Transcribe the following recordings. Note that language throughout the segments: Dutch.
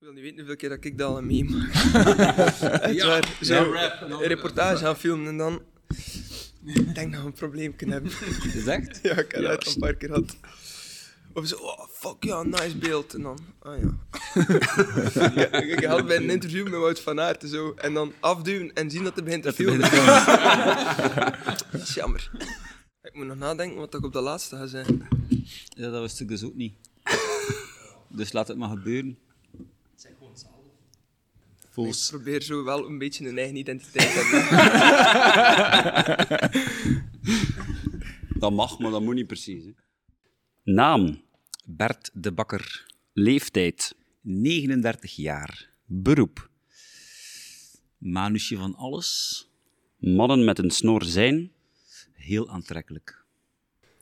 Ik wil niet weten hoeveel keer dat ik dat al meemaak. Echt Ja, waar. Zo ja, rap en een reportage gaan filmen en dan... Ik denk dat we een probleem kunnen hebben. Is echt? ja, ik heb dat al een paar keer gehad. Of zo, oh, fuck ja, nice beeld. En dan, ah ja. ja ik had bij een interview met Wout van Aert en zo. En dan afduwen en zien dat hij begint te filmen. dat is jammer. Ik moet nog nadenken wat ik op de laatste ga zijn. Ja, dat wist ik dus ook niet. dus laat het maar gebeuren. Ik probeer zo wel een beetje een eigen identiteit te hebben. Dat mag, maar dat moet niet precies. Hè. Naam: Bert de Bakker. Leeftijd: 39 jaar. Beroep: Manusje van alles. Mannen met een snor zijn heel aantrekkelijk.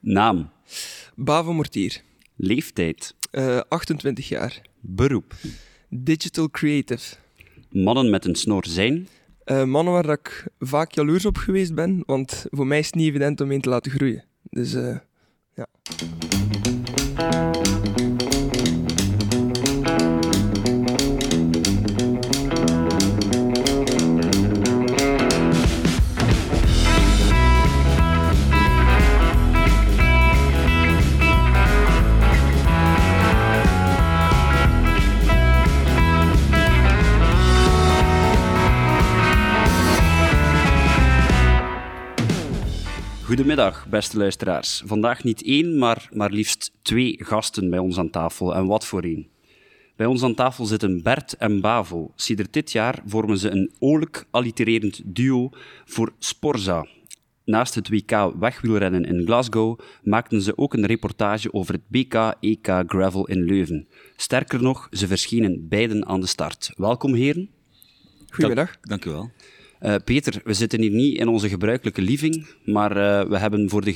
Naam: Bavo Mortier, Leeftijd: eh, 28 jaar. Beroep: Digital creative. Mannen met een snor zijn Eh, mannen waar ik vaak jaloers op geweest ben, want voor mij is het niet evident om een te laten groeien. Dus eh, ja. Goedemiddag, beste luisteraars. Vandaag niet één, maar, maar liefst twee gasten bij ons aan tafel. En wat voor één. Bij ons aan tafel zitten Bert en Bavo. Sieder dit jaar vormen ze een oorlijk allitererend duo voor Sporza. Naast het WK wegwielrennen in Glasgow maakten ze ook een reportage over het BK-EK Gravel in Leuven. Sterker nog, ze verschenen beiden aan de start. Welkom, heren. Goedemiddag. Dank u wel. Eh, Peter, we zitten hier niet in onze gebruikelijke living, maar eh, we hebben voor de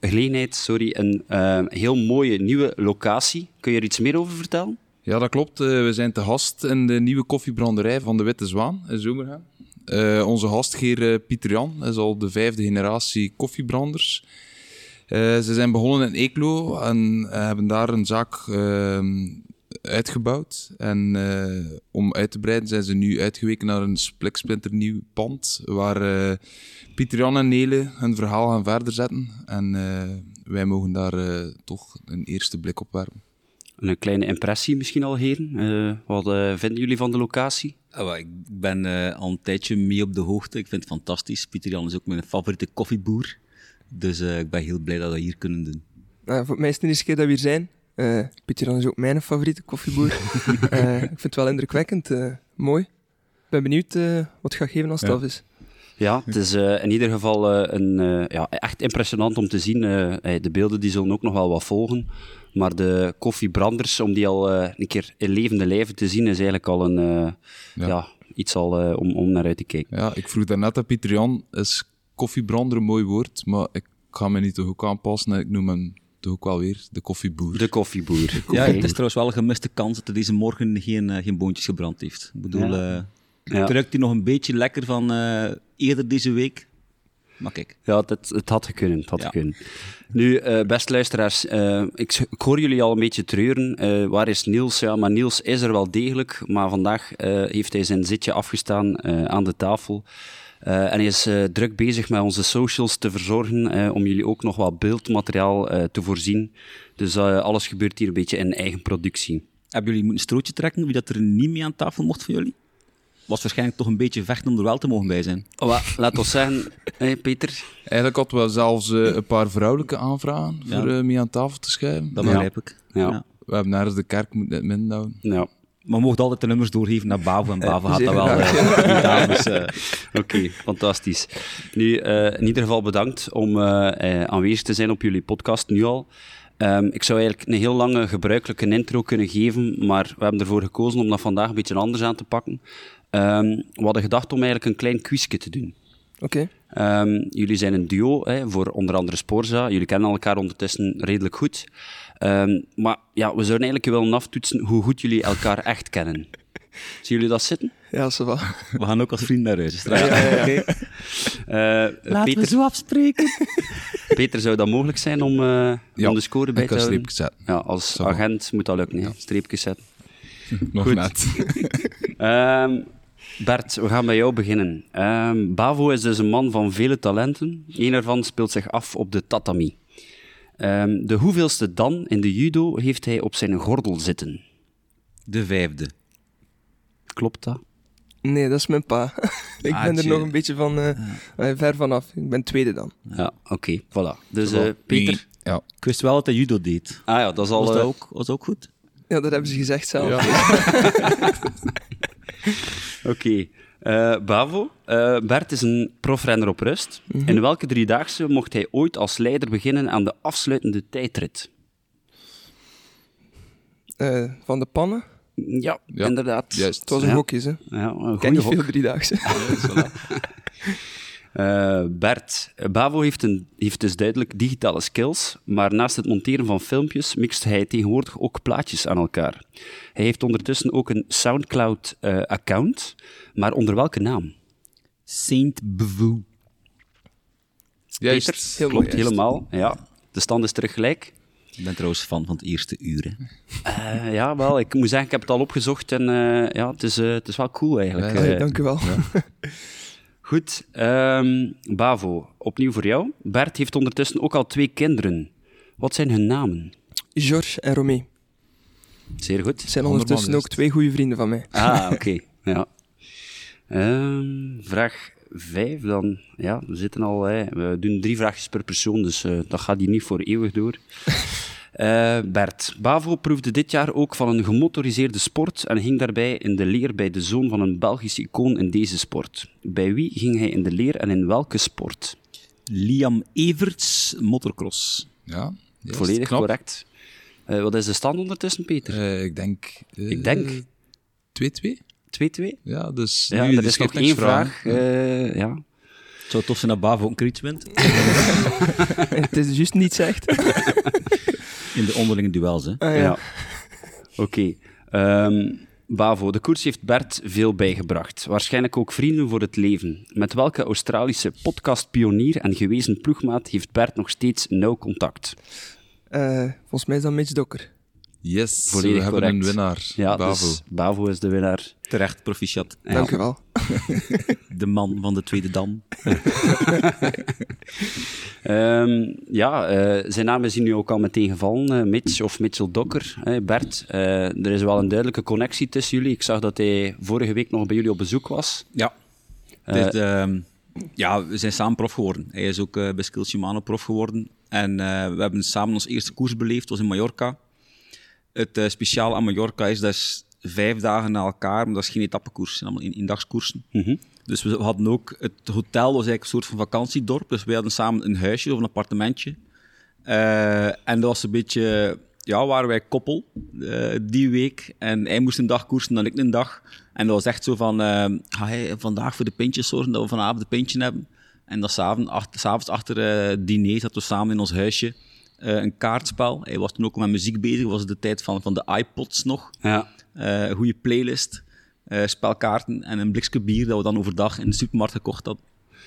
gelegenheid, sorry, een eh, heel mooie nieuwe locatie. Kun je er iets meer over vertellen? Ja, dat klopt. We zijn te gast in de nieuwe koffiebranderij van de Witte Zwaan in. Eh, onze gastheer Pieter Jan is al de vijfde generatie koffiebranders. Ze zijn begonnen in Eeklo en hebben daar een zaak ehm, uitgebouwd. En eh, om uit te breiden zijn ze nu uitgeweken naar een spliksplinternieuw pand, waar eh, Pieter Jan en Nele hun verhaal gaan verder zetten. En eh, wij mogen daar eh, toch een eerste blik op werpen. Een kleine impressie misschien al, heren. Eh, wat vinden jullie van de locatie? Ah, wel, ik ben eh, al een tijdje mee op de hoogte. Ik vind het fantastisch. Pieter Jan is ook mijn favoriete koffieboer. Dus eh, ik ben heel blij dat we hier kunnen doen. Nou, voor mij is het de eerste keer dat we hier zijn. Eh Pieter Jan is ook mijn favoriete koffieboer. Eh, ik vind het wel indrukwekkend. eh, mooi. Ik ben benieuwd wat het gaat geven als het Ja. af is. Ja, het is eh, in ieder geval eh, een, eh, ja, echt impressionant om te zien. De beelden die zullen ook nog wel wat volgen. Maar de koffiebranders, om die al eh, een keer in levende lijven te zien, is eigenlijk al een, eh, ja. Ja. iets al, om, om naar uit te kijken. Ja, ik vroeg daarnet aan Pieter Jan, is koffiebrander een mooi woord, maar ik ga me niet te goed aanpassen en ik noem hem toch ook wel weer de koffieboer. De koffieboer. Ja, het is trouwens wel een gemiste kans dat hij deze morgen geen, eh, geen boontjes gebrand heeft. Ik bedoel, Ja. eh Ja. het ruikt hij nog een beetje lekker van eh, eerder deze week. Maar kijk, Ja, het, het had gekund. Het had Ja. gekund. Nu, eh beste luisteraars, eh, ik, ik hoor jullie al een beetje treuren. Eh, waar is Niels? Ja, maar Niels is er wel degelijk. Maar vandaag eh, heeft hij zijn zitje afgestaan eh, aan de tafel. Eh, en hij is eh, druk bezig met onze socials te verzorgen, eh, om jullie ook nog wat beeldmateriaal eh, te voorzien. Dus eh, alles gebeurt hier een beetje in eigen productie. hebben jullie moeten een strootje trekken wie dat er niet mee aan tafel mocht van jullie? Was waarschijnlijk toch een beetje vechten om er wel te mogen bij zijn. Oh, laat ons zeggen, hey, Peter, Eigenlijk hadden we zelfs eh, een paar vrouwelijke aanvragen Ja. voor eh, mee aan tafel te schuiven. Dat Ja. begrijp ik. Ja. We hebben nergens de kerk moeten houden. nou, Maar mogen altijd de nummers doorgeven naar Bavo. En Bavo zeer dat wel eh, gedaan. Dus, eh, Oké, fantastisch. Nu, eh, in ieder geval bedankt om aanwezig te zijn op jullie podcast nu al. Ehm, ik zou eigenlijk een heel lange gebruikelijke intro kunnen geven, maar we hebben ervoor gekozen om dat vandaag een beetje anders aan te pakken. Ehm, we hadden gedacht om eigenlijk een klein quizje te doen. Oké. Ehm, jullie zijn een duo hè, voor onder andere Sporza. Jullie kennen elkaar ondertussen redelijk goed. Ehm, maar ja, we zouden eigenlijk willen aftoetsen hoe goed jullie elkaar echt kennen. Zien jullie dat zitten? Ja, va. we gaan ook als vrienden naar huis. straks. Oké. Eh, Peter, zo afspreken. Peter, zou dat mogelijk zijn om, eh, Ja, om de score bij ik te houden? streepjes zetten. Ja, als agent moet dat lukken, hè? streepjes zetten. Nog Goed. net. Ehm, Bert, we gaan bij jou beginnen. Ehm, Bavo is dus een man van vele talenten. Eén ervan speelt zich af op de tatami. Ehm, de hoeveelste dan in de judo heeft hij op zijn gordel zitten? De vijfde. Klopt dat? Nee, dat is mijn pa. ik ben er nog een beetje van, eh, eh, ver vanaf. Ik ben tweede dan. Ja, oké, voilà. Dus eh, Peter... Ja. Ik wist wel dat hij judo deed. Ah ja, dat is al... Was dat ook, was dat ook goed? Ja, dat hebben ze gezegd zelf. Oké. Eh, Bavo, eh, Bert is een profrenner op rust. In welke driedaagse mocht hij ooit als leider beginnen aan de afsluitende tijdrit? Eh, van de pannen. Ja, Ja, inderdaad. juist. Het was een Ja. hè. Ja, een Ik ken niet veel driedaagse. Eh, Bert, Bavo heeft, een, heeft dus duidelijk digitale skills, maar naast het monteren van filmpjes mixt hij tegenwoordig ook plaatjes aan elkaar. Hij heeft ondertussen ook een Soundcloud-account, maar onder welke naam? Saint Bevou. Juist. Peter, klopt juist. helemaal. Ja. De stand is terug gelijk. Ik ben trouwens fan van het eerste uur. Hè. Eh, ja, wel. Ik moet zeggen, ik heb het al opgezocht en eh, ja, het is, eh, het is wel cool eigenlijk. Ja, Eh, dank u wel. Goed, ehm, Bavo, opnieuw voor jou. Bert heeft ondertussen ook al twee kinderen. Wat zijn hun namen? George en Romee. Zeer goed. zijn Anderman ondertussen ook juist. twee goede vrienden van mij. Ah, oké. Ja. Ehm, vraag 5 dan. Ja, we zitten al... Hè, we doen drie vraagjes per persoon, dus eh, dat gaat hier niet voor eeuwig door. Eh, Bert, Bavo proefde dit jaar ook van een gemotoriseerde sport en ging daarbij in de leer bij de zoon van een Belgisch icoon in deze sport. Bij wie ging hij in de leer en in welke sport? Liam Everts, motocross. Ja, juist. Volledig Knap. correct. Eh, wat is de stand ondertussen, Peter? Eh, ik denk... eh, Ik denk. 2-2? 2-2? Ja, dus Ja, nu er is nog één vraag. eh, ja. Het zou tof zijn dat Bavo ook een iets wint. het is juist niet zegt. In de onderlinge duels. Hè. Ah, Ja. ja. Oké. Ehm, Bavo, de koers heeft Bert veel bijgebracht. Waarschijnlijk ook vrienden voor het leven. Met welke Australische podcastpionier en gewezen ploegmaat heeft Bert nog steeds nauw contact? Eh, volgens mij is dat Mitch Dokker. Yes, Volledig we hebben correct. een winnaar. Ja, Bavo. dus Bavo is de winnaar. Terecht, proficiat. Ja. Dank u wel. De man van de tweede dam. Ehm, ja, eh, zijn naam is hier nu ook al meteen gevallen. eh, Mitch of Mitchell Dokker. Bert, eh, er is wel een duidelijke connectie tussen jullie. Ik zag dat hij vorige week nog bij jullie op bezoek was. Ja. Dus, ehm, ja, we zijn samen prof geworden. Hij is ook eh bij Skills Shimano prof geworden. En eh, we hebben samen ons eerste koers beleefd, dat was in Mallorca. Het eh speciaal aan Mallorca is, dat is vijf dagen na elkaar, maar dat is geen etappekoers, zijn allemaal in eendagskoersen. Mhm. Dus we hadden ook, het hotel was eigenlijk een soort van vakantiedorp, dus we hadden samen een huisje of een appartementje. En dat was een beetje, ja, waren wij koppel eh, die week. En hij moest een dag koersen, dan ik een dag. En dat was echt zo van, eh, ga hij vandaag voor de pintjes zorgen, dat we vanavond een pintje hebben. En dat s'avonds achter, 's avonds achter eh diner zaten we samen in ons huisje. een kaartspel. Hij was toen ook met muziek bezig, was de tijd van, van de iPods nog. Ja. Goede playlist, spelkaarten en een blikje bier dat we dan overdag in de supermarkt gekocht hadden.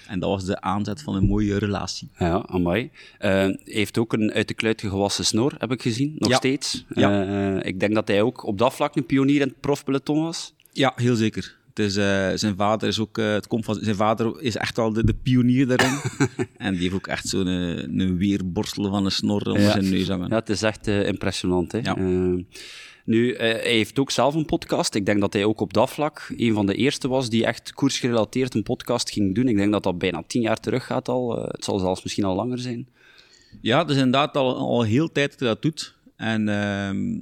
En dat was de aanzet van een mooie relatie. Ja, amai. Eh, hij heeft ook een uit de kluiten gewassen snor, heb ik gezien, nog Ja. steeds. Ja. Eh, ik denk dat hij ook op dat vlak een pionier in het profpeloton was. Ja, heel zeker. Het is, eh, zijn vader is ook, eh, het komt van, zijn vader is echt wel de, de pionier daarin. en die heeft ook echt zo'n eh, een weerborstel van een snor onder Ja. zijn neus hangen. Ja, het is echt eh, impressionant. Hè? Ja. Nu, eh, hij heeft ook zelf een podcast. Ik denk dat hij ook op dat vlak een van de eerste was die echt koersgerelateerd een podcast ging doen. Ik denk dat dat bijna tien jaar terug gaat al. Eh, het zal zelfs misschien al langer zijn. Ja, dus inderdaad al, al heel tijd dat hij dat doet. En ehm,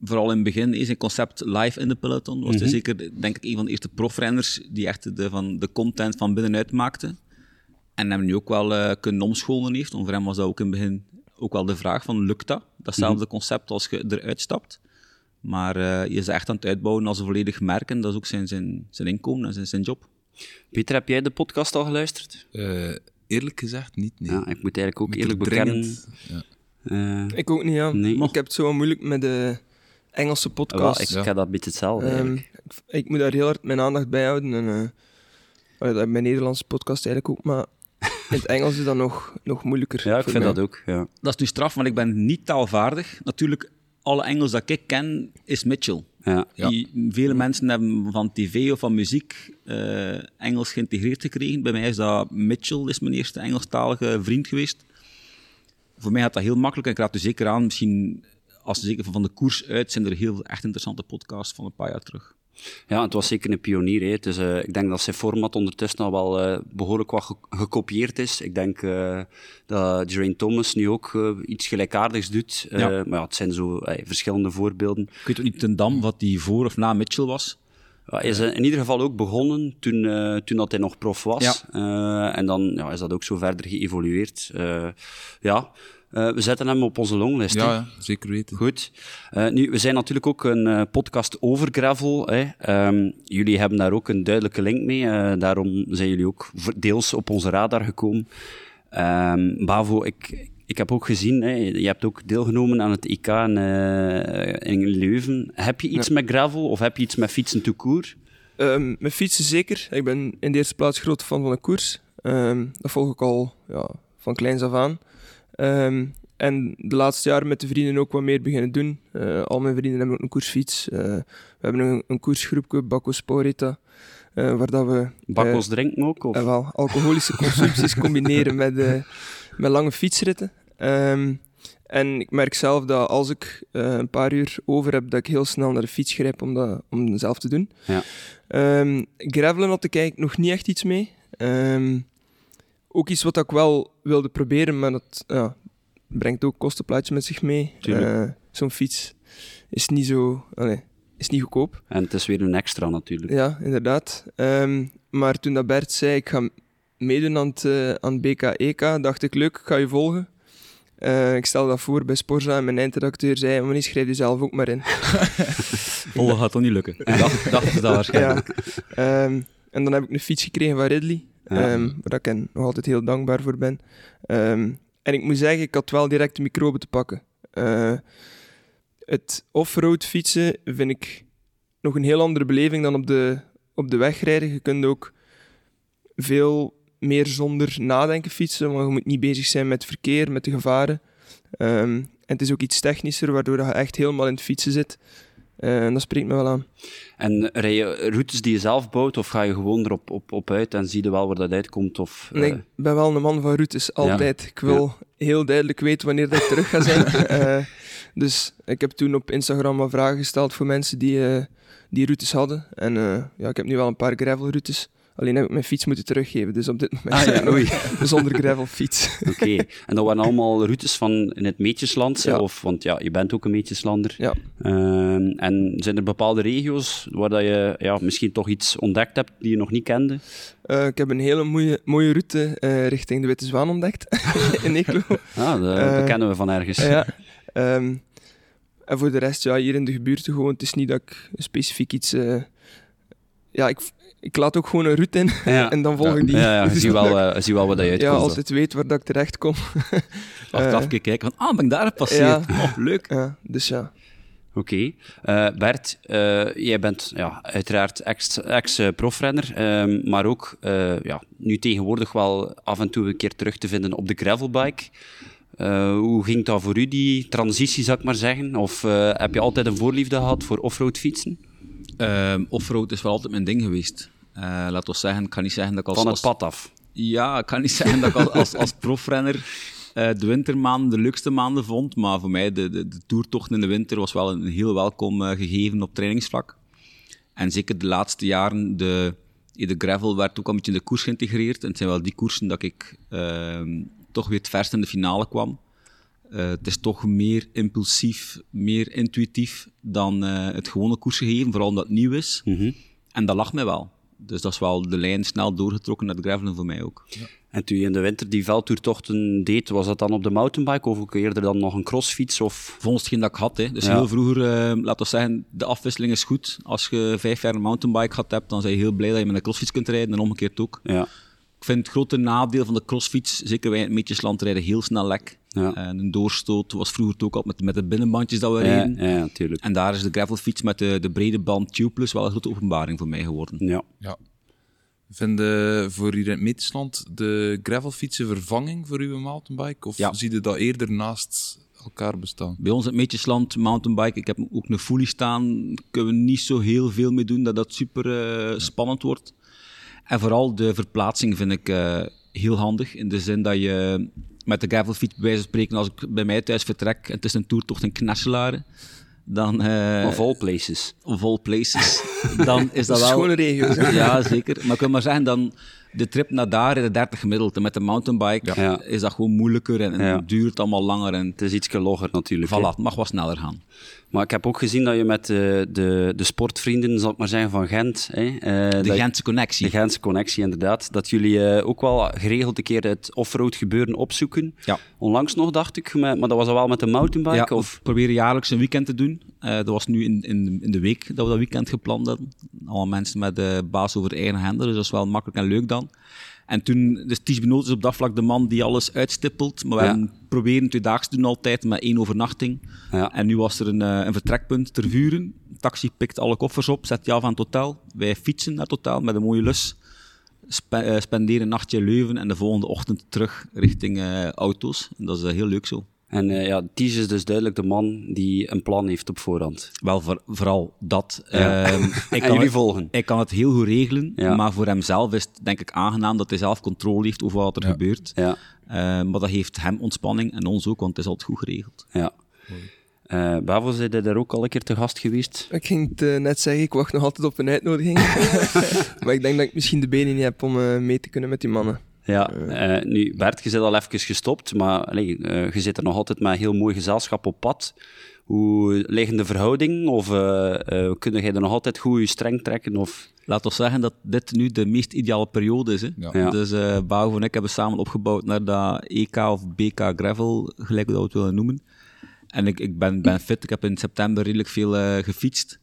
vooral in het begin is een concept live in de peloton. Was hij zeker, denk ik, een van de eerste profrenners die echt de, van de content van binnenuit maakte. En hem nu ook wel eh, kunnen omscholen heeft. Want voor hem was dat ook in het begin ook wel de vraag van, lukt dat? Datzelfde concept als je eruit stapt. Maar eh, je is echt aan het uitbouwen als een volledig merk. En dat is ook zijn, zijn, zijn inkomen en zijn, zijn job. Peter, heb jij de podcast al geluisterd? Eh, eerlijk gezegd niet, nee. Ja, ik moet eigenlijk ook eerlijk er bekennen. Ja. eh, Ik ook niet, ja. Nee. Ik heb het zo moeilijk met de Engelse wel, podcast. ik ja. heb dat een beetje hetzelfde. Ehm, ik, ik moet daar heel hard mijn aandacht bij houden. En, mijn Nederlandse podcast eigenlijk ook, maar in het Engels is dat nog, nog moeilijker. ja, ik vind mij. dat ook. Ja. Dat is nu straf, want ik ben niet taalvaardig. Natuurlijk, alle Engels dat ik ken, is Mitchell. Ja. Die, vele mensen hebben van tv of van muziek eh, Engels geïntegreerd gekregen. Bij mij is dat Mitchell, is mijn eerste Engelstalige vriend geweest. Voor mij gaat dat heel makkelijk en ik raad er zeker aan. Misschien, als ze zeker van de koers uit, zijn er heel echt interessante podcasts van een paar jaar terug. Ja, het was zeker een pionier. Hè. Eh, ik denk dat zijn format ondertussen al wel eh, behoorlijk wat ge- gekopieerd is. Ik denk eh, dat Geraint Thomas nu ook iets gelijkaardigs doet. Ja. Maar ja, het zijn zo verschillende voorbeelden. Ik weet ook niet ten dam wat die voor of na Mitchell was. Ja, hij is in ieder geval ook begonnen toen, toen dat hij nog prof was. Eh, en dan ja, is dat ook zo verder geëvolueerd. Ja, eh, we zetten hem op onze longlist. hè. Ja, ja, zeker weten. Goed. Eh, nu, we zijn natuurlijk ook een eh, podcast over gravel. Hè. Ehm, jullie hebben daar ook een duidelijke link mee. eh, daarom zijn jullie ook deels op onze radar gekomen. Ehm, Bavo, ik, ik heb ook gezien, hè, je hebt ook deelgenomen aan het IK in, eh, in Leuven. Heb je iets met gravel of heb je iets met fietsen tout court? Ehm, met fietsen zeker. Ik ben in de eerste plaats groot fan van de koers. Ehm, dat volg ik al ja, van kleins af aan. Ehm, en de laatste jaren met de vrienden ook wat meer beginnen doen. Eh, al mijn vrienden hebben ook een koersfiets. Eh, we hebben een, een koersgroepje, Bakko Sporita, eh, waar dat we Bakkels drinken ook? Of? eh, wel, alcoholische consumpties combineren met, eh, met lange fietsritten. Ehm, en ik merk zelf dat als ik eh, een paar uur over heb, dat ik heel snel naar de fiets grijp om dat om zelf te doen. Ja. Ehm, gravelen had ik eigenlijk nog niet echt iets mee. Ook iets wat ik wel wilde proberen, maar dat ja, brengt ook kostenplaatje met zich mee. Eh, Zo'n fiets is niet zo... allee, is niet goedkoop. En het is weer een extra natuurlijk. Ja, inderdaad. Ehm, maar toen dat Bert zei, ik ga meedoen aan het, eh, aan BK-EK, dacht ik, leuk, ik ga je volgen. Eh, ik stel dat voor bij Sporza en mijn eindredacteur zei, maar schrijf je zelf ook maar in. Volgen gaat toch niet lukken. Dacht, dachten ze dat waarschijnlijk. Ja. Ehm, en dan heb ik een fiets gekregen van Ridley, Ja. ehm, waar ik nog altijd heel dankbaar voor ben. Ehm, en ik moet zeggen, ik had wel direct de microben te pakken. Eh, het offroad fietsen vind ik nog een heel andere beleving dan op de, op de weg rijden. Je kunt ook veel meer zonder nadenken fietsen, want je moet niet bezig zijn met verkeer, met de gevaren. Ehm, en het is ook iets technischer, waardoor je echt helemaal in het fietsen zit. Eh, en dat spreekt me wel aan. En rij je routes die je zelf bouwt of ga je gewoon erop op, op uit en zie je wel waar dat uitkomt? Of, Nee, eh, ik ben wel een man van routes, altijd. Ik wil heel duidelijk weten wanneer dat ik terug ga zijn. Eh, dus ik heb toen op Instagram wat vragen gesteld voor mensen die, die routes hadden. En ja, ik heb nu wel een paar gravelroutes. Alleen heb ik mijn fiets moeten teruggeven, dus op dit moment Ah, ja, oei. zonder gravelfiets. Oké, en dat waren allemaal routes van in het Meetjesland, Ja. of, want ja, je bent ook een Meetjeslander. Ja. Ehm, en zijn er bepaalde regio's waar dat je ja, misschien toch iets ontdekt hebt die je nog niet kende? Eh, ik heb een hele mooie, mooie route eh, richting de Witte Zwaan ontdekt in Eeklo. Ah, dat, Eh, dat kennen we van ergens. ja. Ehm, en voor de rest, ja, hier in de gebuurte gewoon. Het is niet dat ik specifiek iets... ja, ik, ik laat ook gewoon een route in Ja. en dan volg Ja. ik die. Ja, ja, je Dus ziet dat wel, ik, eh, zie wel wat je ja, uitkomt. altijd weet waar dat ik terecht kom. Achteraf keer kijken van, ah, ben ik daar gepasseerd? Oh, leuk. ja, dus ja. Oké. Eh, Bert, eh, jij bent ja, uiteraard ex- ex-profrenner, ehm, maar ook ja, nu tegenwoordig wel af en toe een keer terug te vinden op de gravelbike. Hoe ging dat voor u, die transitie, zou ik maar zeggen? Of heb je altijd een voorliefde gehad voor offroad fietsen? Ehm, offroad is wel altijd mijn ding geweest. Eh laat ons zeggen, ik kan niet zeggen dat ik als... Van het pad af. Ja, ik kan niet zeggen dat ik als, als, als profrenner eh, de wintermaanden de leukste maanden vond, maar voor mij de, de, de toertocht in de winter was wel een heel welkom eh, gegeven op trainingsvlak. En zeker de laatste jaren, de, de gravel werd ook al een beetje in de koers geïntegreerd. En het zijn wel die koersen dat ik ehm, toch weer het verst in de finale kwam. Eh, het is toch meer impulsief, meer intuïtief dan eh, het gewone koersgegeven, vooral omdat het nieuw is. Mhm. En dat lag mij wel. Dus dat is wel de lijn snel doorgetrokken naar het gravelen voor mij ook. En toen je in de winter die veldtoertochten deed, was dat dan op de mountainbike of ook eerder dan nog een crossfiets? Of... Vond hetgeen dat ik had. Hè. Dus Ja. heel vroeger, eh, laten we zeggen, de afwisseling is goed. Als je vijf jaar een mountainbike gehad hebt, dan ben je heel blij dat je met een crossfiets kunt rijden en omgekeerd ook. Ja. Ik vind het grote nadeel van de crossfiets, zeker wij in het Meetjesland rijden heel snel lek. Ja. En een doorstoot was vroeger ook al met, met de binnenbandjes dat we Ja, reden. ja, natuurlijk. En daar is de gravelfiets met de, de brede band Tubeless wel een grote openbaring voor mij geworden. Ja. Ja. Vinden voor hier in het Meetjesland de gravelfietsen vervanging voor uw mountainbike? Of Ja. zie je dat eerder naast elkaar bestaan. Bij ons in het Meetjesland, mountainbike, ik heb ook een fully staan, kunnen we niet zo heel veel mee doen, dat dat super eh, spannend wordt. En vooral de verplaatsing vind ik eh, heel handig, in de zin dat je met de gravelfiets, bij wijze van spreken, als ik bij mij thuis vertrek en het is een toertocht in Knasselaren, dan... eh, Of all places. of all places, dan is dat wel... schone regio's. hè. Ja, zeker. Maar ik wil maar zeggen, dan de trip naar daar is de 30 gemiddeld. En met de mountainbike Ja. is dat gewoon moeilijker en, en Ja. duurt allemaal langer. En Het is iets logger natuurlijk. voilà, het mag wat sneller gaan. Maar ik heb ook gezien dat je met de, de, de sportvrienden, zal ik maar zeggen, van Gent... Hè, eh, De Gentse connectie. De Gentse connectie, inderdaad. Dat jullie eh, ook wel geregeld een keer het offroad gebeuren opzoeken. Ja. Onlangs nog, dacht ik. Maar, dat was al wel met de mountainbike? Ja, of? we proberen jaarlijks een weekend te doen. Eh, dat was nu in, in, in de week dat we dat weekend gepland hadden. Allemaal mensen met de baas over eigen handen, dus dat is wel makkelijk en leuk dan. En toen, dus Ties Benoot is op dat vlak de man die alles uitstippelt. Maar we Ja. hebben proberen twee daags te doen altijd, met één overnachting. Ja. En nu was er een, eh, een vertrekpunt ter vuren. De taxi pikt alle koffers op, zet die af aan het hotel. Wij fietsen naar het hotel met een mooie lus. Spe- eh, spenderen een nachtje in Leuven en de volgende ochtend terug richting eh, auto's. En dat is heel leuk zo. En eh, ja, Ties is dus duidelijk de man die een plan heeft op voorhand. Wel, voor- vooral dat. Ja. Ehm, ik En kan jullie het- volgen. Hij kan het heel goed regelen, Ja. maar voor hemzelf is het denk ik aangenaam dat hij zelf controle heeft over wat er Ja. gebeurt. Ja, Ehm, maar dat geeft hem ontspanning en ons ook, want het is altijd goed geregeld. ja. Eh Bavo, zijn jij daar ook al een keer te gast geweest? Ik ging het eh, net zeggen, ik wacht nog altijd op een uitnodiging. maar ik denk dat ik misschien de benen niet heb om mee te kunnen met die mannen. Ja, eh, nu, Bert, je zit al even gestopt, maar allee, eh, je zit er nog altijd met heel mooi gezelschap op pad. Hoe liggen de verhoudingen? Of eh eh, kun jij er nog altijd goed je streng trekken? Of... Laat ons zeggen dat dit nu de meest ideale periode is. Hè? Ja. Ja. Dus eh Bouw en ik hebben samen opgebouwd naar dat EK of BK Gravel, gelijk hoe dat we het willen noemen. En ik, ik ben, ben fit, ik heb in september redelijk veel eh, gefietst.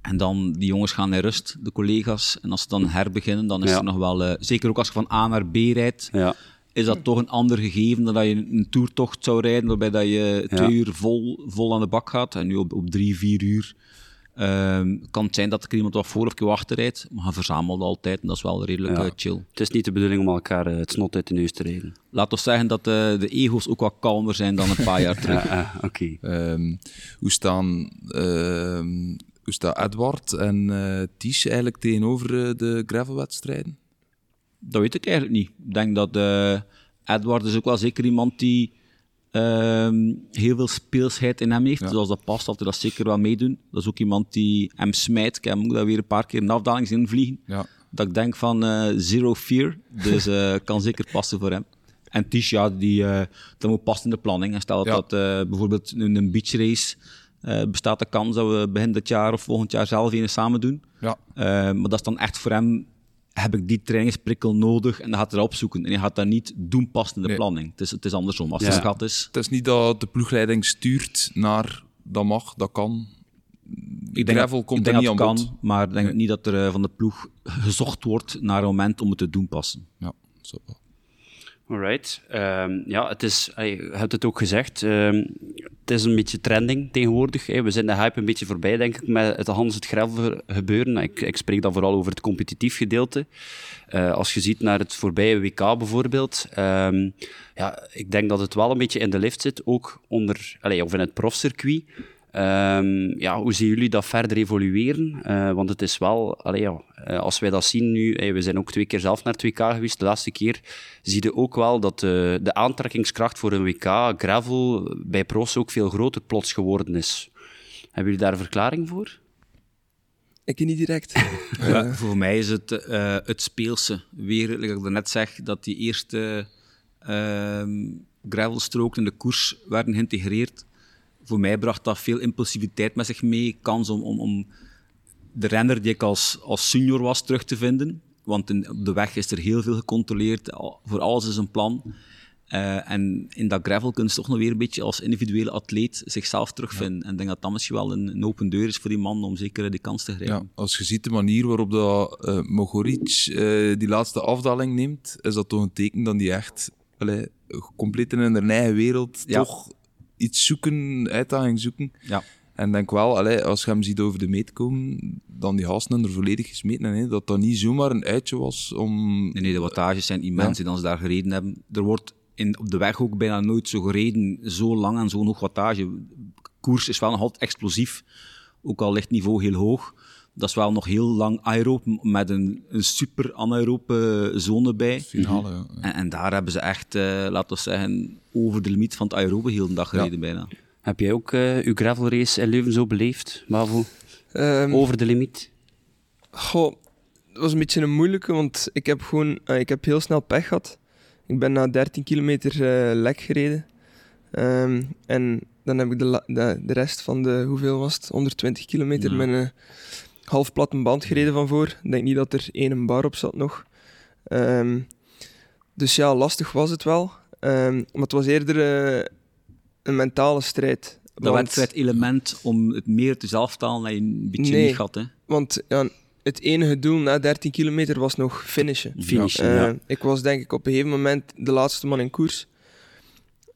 En dan, die jongens gaan in rust, de collega's. En als ze dan herbeginnen, dan is Ja. er nog wel... eh, zeker ook als je van A naar B rijdt, Ja, is dat toch een ander gegeven dan dat je een toertocht zou rijden, waarbij dat je twee uur vol, vol aan de bak gaat. En nu op, op drie, vier uur ehm, kan het zijn dat er iemand wat voor of keer achter rijdt, maar je verzamelt altijd en dat is wel redelijk Ja. eh, chill. het is niet de bedoeling om elkaar eh, het snot uit de neus te rijden. Laat ons zeggen dat eh, de ego's ook wat kalmer zijn dan een paar jaar terug. Ja, oké. Ehm, hoe staan staan Edward en eh Ties eigenlijk tegenover eh, de gravelwedstrijden? Dat weet ik eigenlijk niet. Ik denk dat eh, Edward is ook wel zeker iemand die ehm, heel veel speelsheid in hem heeft. Ja. Dus als dat past, zal hij dat zeker wel meedoen. Dat is ook iemand die hem smijt. Ik heb hem ook weer een paar keer een afdaling zien vliegen. Ja. Dat ik denk van zero fear. Dus kan zeker passen voor hem. En Tish, ja, die, dat moet passen in de planning. En stel Ja. dat bijvoorbeeld in een beachrace eh, bestaat de kans dat we begin dit jaar of volgend jaar zelf een samen doen. Ja. Eh, maar dat is dan echt voor hem, heb ik die trainingsprikkel nodig en dan gaat hij dat opzoeken. En hij gaat dat niet doen passen in de Nee. planning. Het is, het is andersom. Als Ja. het schat is, Het is niet dat de ploegleiding stuurt naar dat mag, dat kan. ik denk Gravel dat, komt ik denk er dat niet aan kan, bod. maar ik denk niet dat er eh, van de ploeg gezocht wordt naar een moment om het te doen passen. Ja, zo. Alright. Ehm, ja, het is, je hebt het ook gezegd, ehm, het is een beetje trending tegenwoordig. We zijn de hype een beetje voorbij, denk ik, met het Hans het Gravel gebeuren. Ik, ik spreek dan vooral over het competitief gedeelte. Eh, als je ziet naar het voorbije WK bijvoorbeeld, ehm, ja, ik denk dat het wel een beetje in de lift zit, ook onder, allee, of in het profcircuit. Ehm, ja, hoe zien jullie dat verder evolueren? Eh, want het is wel, allee, ja, eh, als wij dat zien nu, eh, we zijn ook twee keer zelf naar het WK geweest, de laatste keer, zie je ook wel dat de, de aantrekkingskracht voor een WK gravel bij pro's ook veel groter plots geworden is. Hebben jullie daar een verklaring voor? Ik niet direct. Ja, voor mij is het eh, het speelse. Weer, like ik net zeg, dat die eerste ehm gravelstroken in de koers werden geïntegreerd. Voor mij bracht dat veel impulsiviteit met zich mee. Kans om, om, om de renner die ik als, als senior was terug te vinden. Want in, op de weg is er heel veel gecontroleerd. Al- Voor alles is een plan. Eh, en in dat gravel kun je toch nog weer een beetje als individuele atleet zichzelf terugvinden. En ik denk dat dat misschien wel een, een open deur is voor die man om zeker die kans te grijpen. Ja, als je ziet de manier waarop dat, eh Mogoric eh, die laatste afdaling neemt, is dat toch een teken dat die echt allee, compleet in hun eigen wereld Ja. toch iets zoeken, uitdaging zoeken. Ja. En denk wel, allee, als je hem ziet over de meet komen, dan die gasten er volledig gesmeten hè, dat dat niet zomaar een uitje was om... Nee, nee, de wattages zijn immens Ja. die dan ze daar gereden hebben. Er wordt in, op de weg ook bijna nooit zo gereden, zo lang en zo'n hoog wattage. Koers is wel nog altijd explosief, ook al ligt niveau heel hoog. Dat is wel nog heel lang aeroop, met een, een super anaerope zone bij. Finale, ja. En, en daar hebben ze echt, eh, laten we zeggen, over de limiet van het aerobe heel de dag gereden bijna. Heb jij ook eh uw gravel race in Leuven zo beleefd, Bavo? Ehm, Over de limiet? Goh, het was een beetje een moeilijke, want ik heb gewoon eh, ik heb heel snel pech gehad. Ik ben na 13 kilometer eh, lek gereden. Ehm, en dan heb ik de, de, de rest van de, hoeveel was het? 120 kilometer Ja. met een half platte band gereden van voor. Ik denk niet dat er één bar op zat nog. Ehm, dus ja, lastig was het wel. Ehm, maar het was eerder eh, een mentale strijd. Dat Want- wedstrijdelement om het meer te zelftalen dat je een beetje Nee. niet had. Hè. Want ja, het enige doel na 13 kilometer was nog finishen. Finish, Eh, ja. Ik was denk ik op een gegeven moment de laatste man in koers.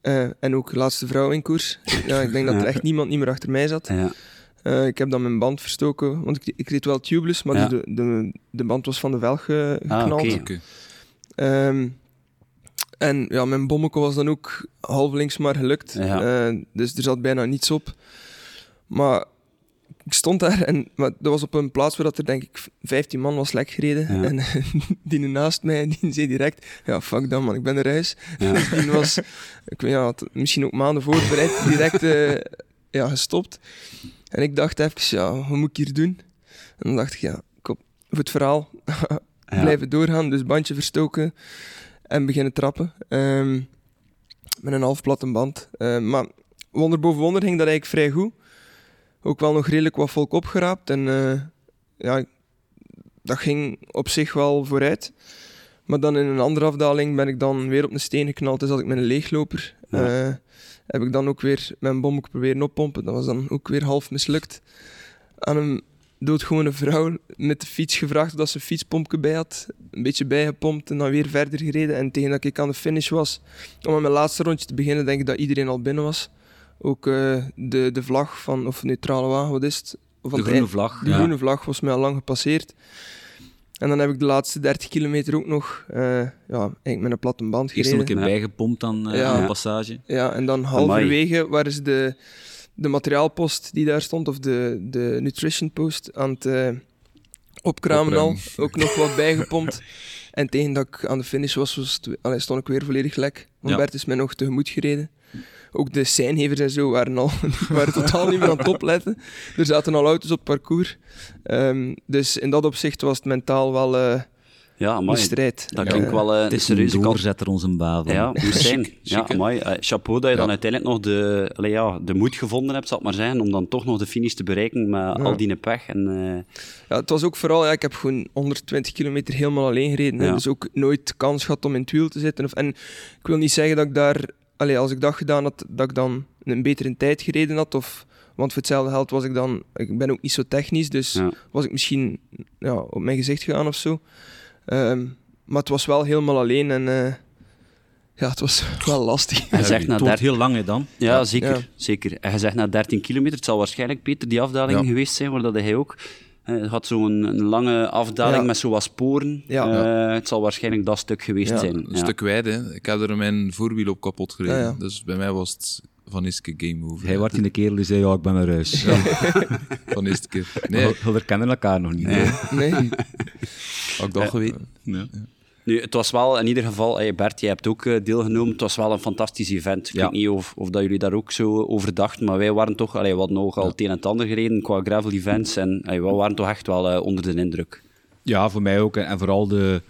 Eh, en ook de laatste vrouw in koers. Ja, ik denk dat er echt niemand niet meer achter mij zat. Ja. Eh, ik heb dan mijn band verstoken, want ik, ik reed wel tubeless, maar Ja. dus de, de, de band was van de velg ge- Ah, geknald. oké. Oké. Ehm, en ja, mijn bommetje was dan ook half links maar gelukt. Ja. Eh, dus er zat bijna niets op. Maar ik stond daar en maar dat was op een plaats waar dat er denk ik 15 man was lek gereden. Ja. En die naast mij, die zei direct, ja fuck dat man, ik ben er huis. Ja. Dus die was, ik weet ja, had misschien ook maanden voorbereid, direct eh, ja, gestopt. En ik dacht even, ja, wat moet ik hier doen? En dan dacht ik, ja, kom, voor het verhaal, blijven doorgaan. Dus bandje verstoken en beginnen trappen. Ehm, met een half platte band. Ehm, maar wonder boven wonder ging dat eigenlijk vrij goed. Ook wel nog redelijk wat volk opgeraapt. En eh, ja, dat ging op zich wel vooruit. Maar dan in een andere afdaling ben ik dan weer op een steen geknald. Dus had ik met een leegloper. Ja. Eh, heb ik dan ook weer mijn bom proberen oppompen. Dat was dan ook weer half mislukt. Aan een doodgewone vrouw met de fiets gevraagd dat ze een fietspompje bij had. Een beetje bijgepompt en dan weer verder gereden. En tegen dat ik aan de finish was, om aan mijn laatste rondje te beginnen, denk ik dat iedereen al binnen was. Ook eh, de, de vlag van, of neutrale wagen, wat is het? Aan De groene vlag. de ja. groene vlag was mij al lang gepasseerd. En dan heb ik de laatste 30 kilometer ook nog eh, ja, eigenlijk met een platte band Eerst nog een gereden. keer bijgepompt aan, eh, Ja. aan de passage. Ja, en dan halverwege waar ze de, de materiaalpost die daar stond, of de, de nutrition post, aan het eh, opkramen al. Ook nog wat bijgepompt. En tegen dat ik aan de finish was, was het, allee, stond ik weer volledig lek. Want Ja. Bert is mij nog tegemoet gereden. Ook de seinhevers en zo waren, al, waren totaal niet meer aan het opletten. Er zaten al auto's op het parcours. Ehm, dus in dat opzicht was het mentaal wel eh, Ja, een maar strijd. dat klinkt wel eh, Het een is een serieuze doorzetter, onze bavel. Ja, zijn. Ja, amai. Eh, chapeau dat je dan uiteindelijk nog de, allee, ja, de moed gevonden hebt, zal het maar zijn, om dan toch nog de finish te bereiken met al die pech. En, eh, Ja, het was ook vooral, ja, ik heb gewoon 120 kilometer helemaal alleen gereden. Dus ook nooit kans gehad om in het wiel te zitten. Of, en ik wil niet zeggen dat ik daar, allee, als ik dat gedaan had, dat ik dan een betere tijd gereden had. Of, want voor hetzelfde geld was ik dan, ik ben ook niet zo technisch, dus ja. was ik misschien ja, op mijn gezicht gegaan of zo. Ehm, maar het was wel helemaal alleen en eh, ja, het was wel lastig. Hij zegt na Het wordt 13 heel lang, hè, dan. Ja, zeker. Ja. zeker. En hij zegt na 13 kilometer, het zal waarschijnlijk, Peter, die afdaling Ja. geweest zijn, waar dat hij ook... Hij had zo'n een lange afdaling Ja. met zo wat sporen. Ja. Eh, het zal waarschijnlijk dat stuk geweest Ja. zijn. Een Ja. stuk wijd, hè. Ik heb er mijn voorwiel op kapot gereden. Ja, ja. Dus bij mij was het van eerste keer game over. Hij wordt in de kerel die zei, ja, ik ben naar huis. Van eerste keer. Nee. We, we kennen elkaar nog niet. Nee, had ik dat geweten. Ja. Nu, het was wel in ieder geval, hey Bert, jij hebt ook eh, deelgenomen. Het was wel een fantastisch event. Ik Ja. weet niet of, of dat jullie daar ook zo over dachten, maar wij waren toch, allee, we hadden nog al het een en het ander gereden qua gravel events en hey, we waren toch echt wel eh, onder de indruk. Ja, voor mij ook. En, en vooral de...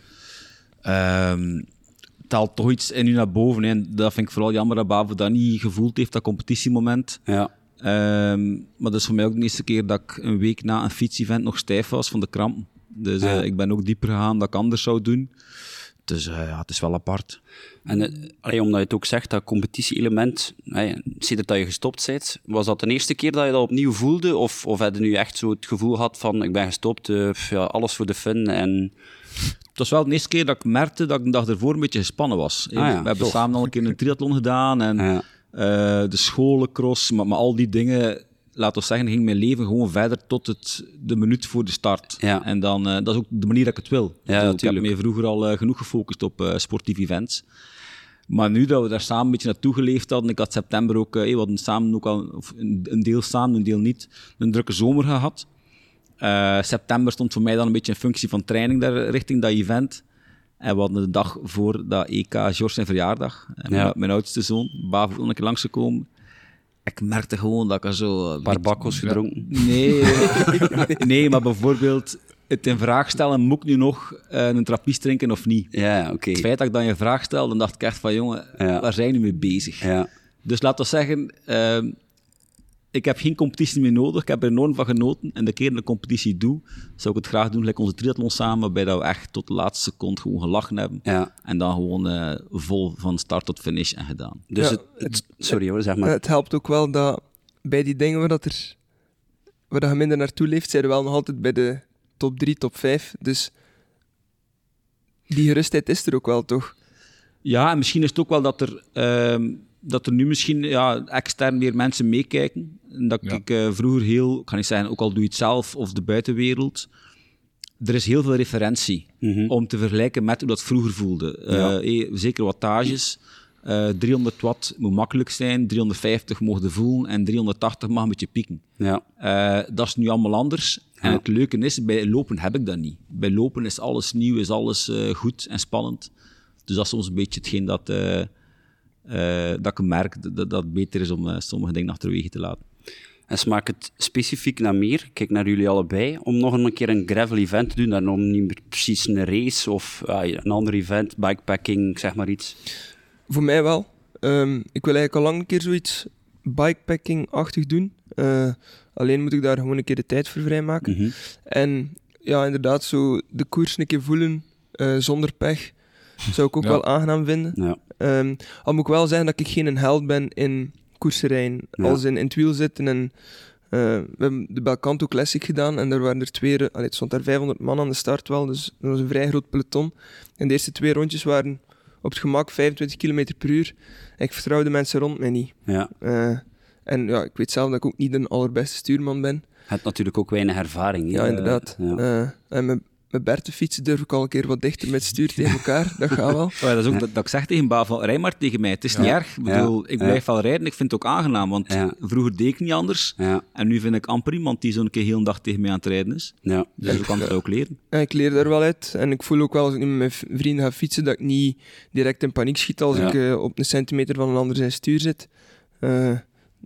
het haalt toch iets in u naar boven. En dat vind ik vooral jammer dat Bavo dat niet gevoeld heeft, dat competitiemoment. Ja, Ehm, maar dat is voor mij ook de eerste keer dat ik een week na een fietsevent nog stijf was van de krampen. Dus eh, Ja. ik ben ook dieper gegaan dan ik anders zou doen. Dus eh, ja, het is wel apart. en eh, allee, omdat je het ook zegt, dat competitie-element, sinds dat je gestopt bent, was dat de eerste keer dat je dat opnieuw voelde? Of, of had je nu echt zo het gevoel gehad van, ik ben gestopt, ja, alles voor de fun en... Het was wel de eerste keer dat ik merkte dat ik een dag ervoor een beetje gespannen was. Ah ja, We hebben tof. samen al een keer een triathlon gedaan en Ja. de scholencross, maar, maar al die dingen, laten we zeggen, ging mijn leven gewoon verder tot het, de minuut voor de start. Ja. En dan, eh, dat is ook de manier dat ik het wil. Ik bedoel, ik heb me vroeger al eh, genoeg gefocust op eh, sportieve events. Maar nu dat we daar samen een beetje naartoe geleefd hadden, ik had september ook, we hadden samen ook al, of een, een deel samen, een deel niet, een drukke zomer gehad. Eh, september stond voor mij dan een beetje in functie van training daar richting dat event. En we hadden de dag voor dat EK George zijn verjaardag. En Ja. mijn, mijn oudste zoon, Bavo, nog een keer langsgekomen. Ik merkte gewoon dat ik er zo... Een paar bakkels gedronken. Nee, nee, maar bijvoorbeeld het in vraag stellen, moet ik nu nog eh, een trappist drinken of niet? Ja, oké. Het feit dat ik dan je vraag stelde, dan dacht ik echt van, jongen, Ja. waar zijn we mee bezig? Ja. Dus laten we zeggen, ehm, ik heb geen competitie meer nodig. Ik heb er enorm van genoten. En de keer dat ik een competitie doe, zou ik het graag doen, gelijk onze triathlon samen, waarbij dat we echt tot de laatste seconde gewoon gelachen hebben. ja. En dan gewoon eh, vol van start tot finish en gedaan. Dus Ja, het, het- Sorry hoor, zeg maar. Het helpt ook wel dat bij die dingen waar, dat er, waar dat je minder naartoe leeft, zijn we wel nog altijd bij de top 3, top 5. Dus die gerustheid is er ook wel, toch? Ja, en misschien is het ook wel dat er, ehm, dat er nu misschien ja, extern meer mensen meekijken. En Dat Ja. ik eh, vroeger heel, ik kan niet zeggen, ook al doe je het zelf of de buitenwereld, er is heel veel referentie Mhm. om te vergelijken met hoe dat vroeger voelde. Eh, Ja. eh, zeker wattages. Eh 300 watt moet makkelijk zijn, 350 mogen voelen en 380 mag een beetje pieken. Ja. Dat is nu allemaal anders. En het leuke is, bij lopen heb ik dat niet. Bij lopen is alles nieuw, is alles goed en spannend. Dus dat is soms een beetje hetgeen dat, dat ik merk, dat, dat het beter is om eh, sommige dingen achterwege te laten. En smaakt het specifiek naar meer? Ik Kijk naar jullie allebei. Om nog een keer een gravel event te doen, dan om niet meer precies een race of ah, een ander event, bikepacking, zeg maar iets. Voor mij wel. Ehm, ik wil eigenlijk al lang een keer zoiets bikepacking-achtig doen. Eh, alleen moet ik daar gewoon een keer de tijd voor vrijmaken. Mhm. En ja, inderdaad, zo de koers een keer voelen eh, zonder pech, zou ik ook Ja. wel aangenaam vinden. Ja. Ehm, al moet ik wel zeggen dat ik geen held ben in koerserijen. Ja. Als in, in het wiel zitten en... eh, we hebben de Belcanto Classic gedaan en daar waren er twee... Allee, het stond daar 500 man aan de start wel, dus dat was een vrij groot peloton. En de eerste twee rondjes waren op het gemak 25 km per uur. Ik vertrouw de mensen rond mij niet. ja. Eh, en ja, ik weet zelf dat ik ook niet de allerbeste stuurman ben. Je hebt natuurlijk ook weinig ervaring. Ja, inderdaad. Ja. Eh, en met Bert te fietsen durf ik al een keer wat dichter met stuur tegen elkaar. Dat gaat wel. Oh ja, dat is ook dat, dat ik zeg tegen van, rij maar tegen mij. Het is niet erg. Ik, bedoel, ik Ja. blijf wel rijden. Ik vind het ook aangenaam, want Ja. vroeger deed ik niet anders. Ja. En nu vind ik amper iemand die zo'n keer heel een dag tegen mij aan het rijden is. Ja. Dus zo kan het ook leren. Ja, ik leer daar wel uit. En ik voel ook wel als ik nu met mijn vrienden ga fietsen, dat ik niet direct in paniek schiet als Ja. ik eh, op een centimeter van een ander zijn stuur zit. Eh,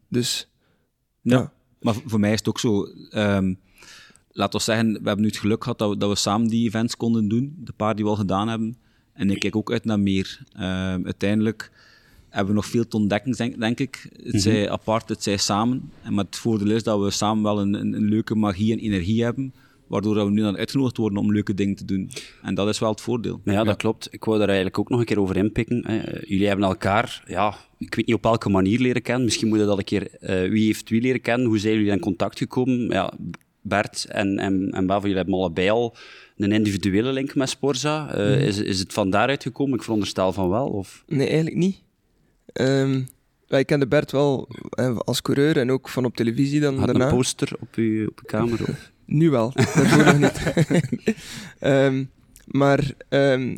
dus Ja. Ja. Maar voor mij is het ook zo. ehm laten we zeggen, we hebben nu het geluk gehad dat we, dat we samen die events konden doen. De paar die we al gedaan hebben. En ik kijk ook uit naar meer. Ehm, uiteindelijk hebben we nog veel te ontdekken, denk, denk ik. Het zij apart, het zij samen. En met het voordeel is dat we samen wel een, een, een leuke magie en energie hebben. Waardoor dat we nu dan uitgenodigd worden om leuke dingen te doen. En dat is wel het voordeel. Ja, dat klopt. Ik wou daar eigenlijk ook nog een keer over inpikken. Jullie hebben elkaar, ja, ik weet niet op welke manier leren kennen. Misschien moet je dat een keer, eh, wie heeft wie leren kennen? Hoe zijn jullie in contact gekomen? Ja, Bert en, en, en Bavo, jullie hebben allebei al een individuele link met Sporza. Eh, is, is het van daaruit gekomen? Ik veronderstel van wel. Of... nee, eigenlijk niet. Ehm, wij kenden Bert wel eh, als coureur en ook van op televisie dan Had daarna. een poster op je, op je kamer? Of... Nu wel, daarvoor nog niet. Ehm, maar ehm,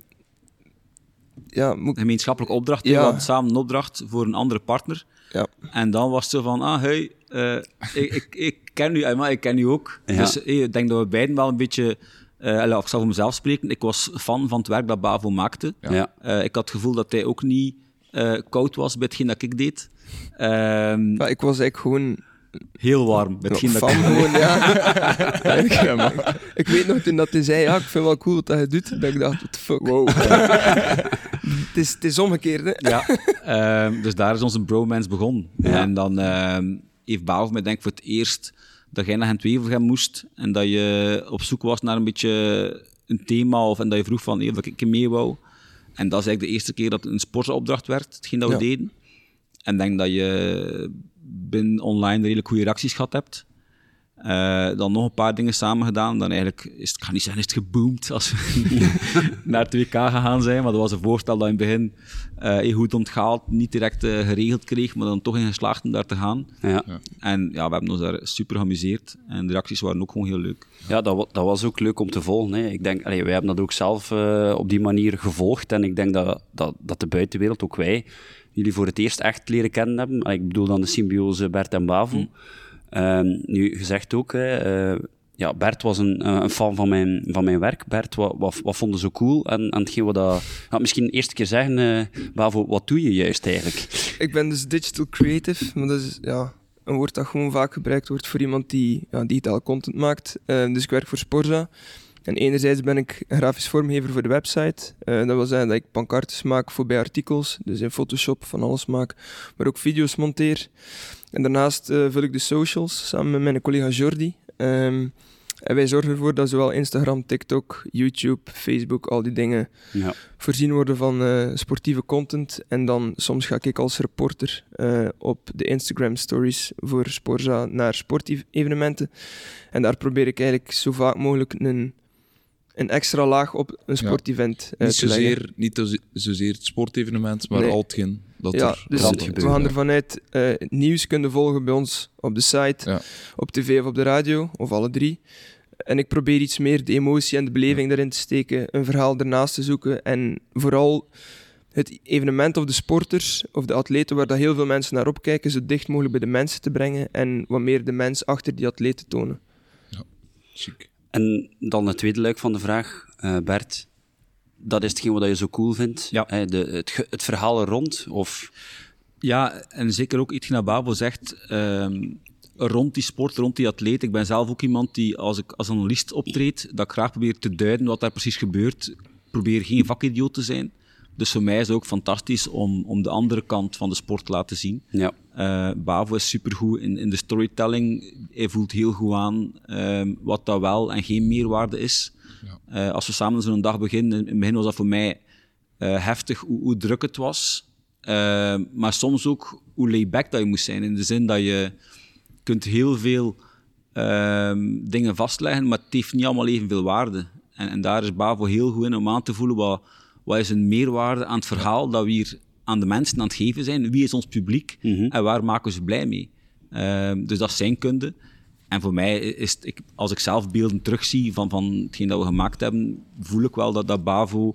ja, moet Een gemeenschappelijke opdracht. Ja. We hadden samen een opdracht voor een andere partner. Ja. En dan was het zo van, ah, hey, eh, ik, ik, ik ken u, maar ik ken u ook. Ja. Dus eh, ik denk dat we beiden wel een beetje, eh allee, ik zal voor mezelf spreken, ik was fan van het werk dat Bavo maakte. Ja. Eh, ik had het gevoel dat hij ook niet eh, koud was bij hetgeen dat ik deed. Ehm, maar ik was eigenlijk gewoon heel warm bij hetgeen dat ik gewoon, ja. ik, ik weet nog toen dat hij zei, ja, ik vind wel cool wat dat je doet, dat ik dacht, what the fuck. het, is, het is omgekeerd, hè. Ja, ehm, dus daar is onze bromance begonnen. Ja. En dan ehm, heeft Baal mij denk ik voor het eerst dat jij naar gent wevelgem moest en dat je op zoek was naar een beetje een thema of en dat je vroeg van, hey, of ik mee wou. En dat is eigenlijk de eerste keer dat het een sportopdracht werd, hetgeen dat we Ja. deden. En denk dat je binnen online redelijk goede reacties gehad hebt. Eh, dan nog een paar dingen samen gedaan. Dan eigenlijk is het, ik ga niet zeggen, is het geboomd als we naar het WK gegaan zijn. Maar dat was een voorstel dat in het begin uh, goed onthaald, niet direct uh, geregeld kreeg, maar dan toch in geslaagd om daar te gaan. Ja. En ja, we hebben ons daar super geamuseerd. En de reacties waren ook gewoon heel leuk. Ja, dat, dat was ook leuk om te volgen. Hè. Ik denk, allee, wij hebben dat ook zelf eh, op die manier gevolgd. En ik denk dat, dat, dat de buitenwereld, ook wij, jullie voor het eerst echt leren kennen hebben. Ik bedoel dan de symbiose Bert en Bavo. Ehm, nu, gezegd ook, eh, ja, Bert was een, eh, een fan van mijn, van mijn werk. Bert, wat, wat, wat vonden ze cool? En, en hetgeen wat dat... Ja, misschien de eerste keer zeggen, Bavo, wat doe je juist eigenlijk? Ik ben dus digital creative, maar dat is ja, een woord dat gewoon vaak gebruikt wordt voor iemand die ja, digitaal content maakt. Eh, dus ik werk voor Sporza. En enerzijds ben ik grafisch vormgever voor de website. Eh, dat wil zeggen dat ik pancartes maak voor bij artikels, dus in Photoshop van alles maak, maar ook video's monteer. En daarnaast eh, vul ik de socials samen met mijn collega Jordi. Ehm, en wij zorgen ervoor dat zowel Instagram, TikTok, YouTube, Facebook, al die dingen Ja. voorzien worden van eh, sportieve content. En dan soms ga ik als reporter op de Instagram stories voor Sporza naar sportevenementen. En daar probeer ik eigenlijk zo vaak mogelijk een, een extra laag op een sportevent eh, Niet zozeer, niet zo- zozeer het sportevenement, maar Nee. dat Ja, er dus we gaan ervan uit eh, nieuws kunnen volgen bij ons op de site, Ja. op tv of op de radio, of alle drie. En ik probeer iets meer de emotie en de beleving daarin te steken, een verhaal ernaast te zoeken en vooral het evenement of de sporters of de atleten waar dat heel veel mensen naar opkijken, zo dicht mogelijk bij de mensen te brengen en wat meer de mens achter die atleet te tonen. Chic. En dan het tweede luik van de vraag, eh, Bert. Dat is hetgeen wat je zo cool vindt? Ja. Hè, de, het, het verhaal er rond? Of... Ja, en zeker ook iets naar Babo zegt, ehm, rond die sport, rond die atleet. Ik ben zelf ook iemand die, als ik als analist optreed, dat ik graag probeer te duiden wat daar precies gebeurt. Ik probeer geen vakidioot te zijn. Dus voor mij is het ook fantastisch om, om de andere kant van de sport te laten zien. Ja. Eh, Bavo is supergoed in, in de storytelling. Hij voelt heel goed aan ehm, wat dat wel en geen meerwaarde is. Eh, als we samen zo'n dag beginnen, in het begin was dat voor mij eh, heftig hoe, hoe druk het was. Eh, maar soms ook hoe laid-back dat je moest zijn. In de zin dat je kunt heel veel ehm, dingen vastleggen, maar het heeft niet allemaal evenveel waarde. En, en daar is Bavo heel goed in om aan te voelen wat, wat is een meerwaarde aan het verhaal dat we hier aan de mensen aan het geven zijn. Wie is ons publiek en waar maken we ze blij mee? Ehm, dus dat is zijn kunde. En voor mij is het, ik, als ik zelf beelden terugzie van, van hetgeen dat we gemaakt hebben, voel ik wel dat, dat Bavo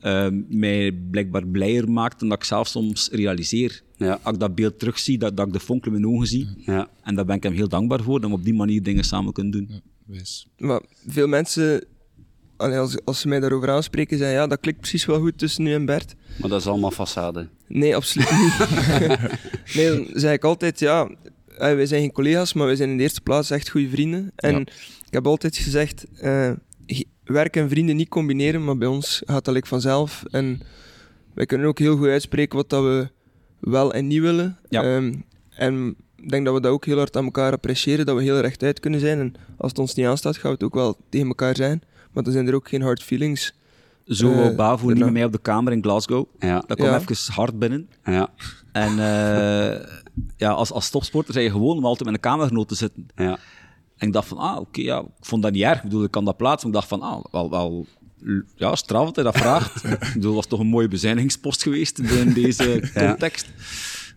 ehm, mij blijkbaar blijer maakt dan dat ik zelf soms realiseer. Ja. Als ik dat beeld terugzie, dat, dat ik de vonk in mijn ogen zie. Ja. En daar ben ik hem heel dankbaar voor, dat we op die manier dingen samen kunnen doen. Wijs. Maar veel mensen, allee, als, als ze mij daarover aanspreken, zeggen ja, dat klikt precies wel goed tussen nu en Bert. Maar dat is allemaal façade. Nee, absoluut niet. nee, dan zeg ik altijd, ja, eh, wij zijn geen collega's, maar wij zijn in de eerste plaats echt goede vrienden. En Ja. ik heb altijd gezegd, eh, werk en vrienden niet combineren, maar bij ons gaat dat like vanzelf. En wij kunnen ook heel goed uitspreken wat dat we wel en niet willen. Ja. Ehm, en ik denk dat we dat ook heel hard aan elkaar appreciëren, dat we heel rechtuit kunnen zijn. En als het ons niet aanstaat, gaan we het ook wel tegen elkaar zijn. Maar dan zijn er ook geen hard feelings. Zo Eh, wou Bavo niet met mij op de kamer in Glasgow. Ja. Dat kwam Ja. even hard binnen. Ja. En eh, ja, als, als topsporter zijn je gewoon om altijd met een kamergenoot te zitten. Ja. En ik dacht van, ah, oké, ja, ik vond dat niet erg. Ik bedoel, ik kan dat plaatsen. Maar ik dacht van, ah, wel, wel ja, straf dat hij dat vraagt. ik bedoel, het was toch een mooie bezuinigingspost geweest in deze context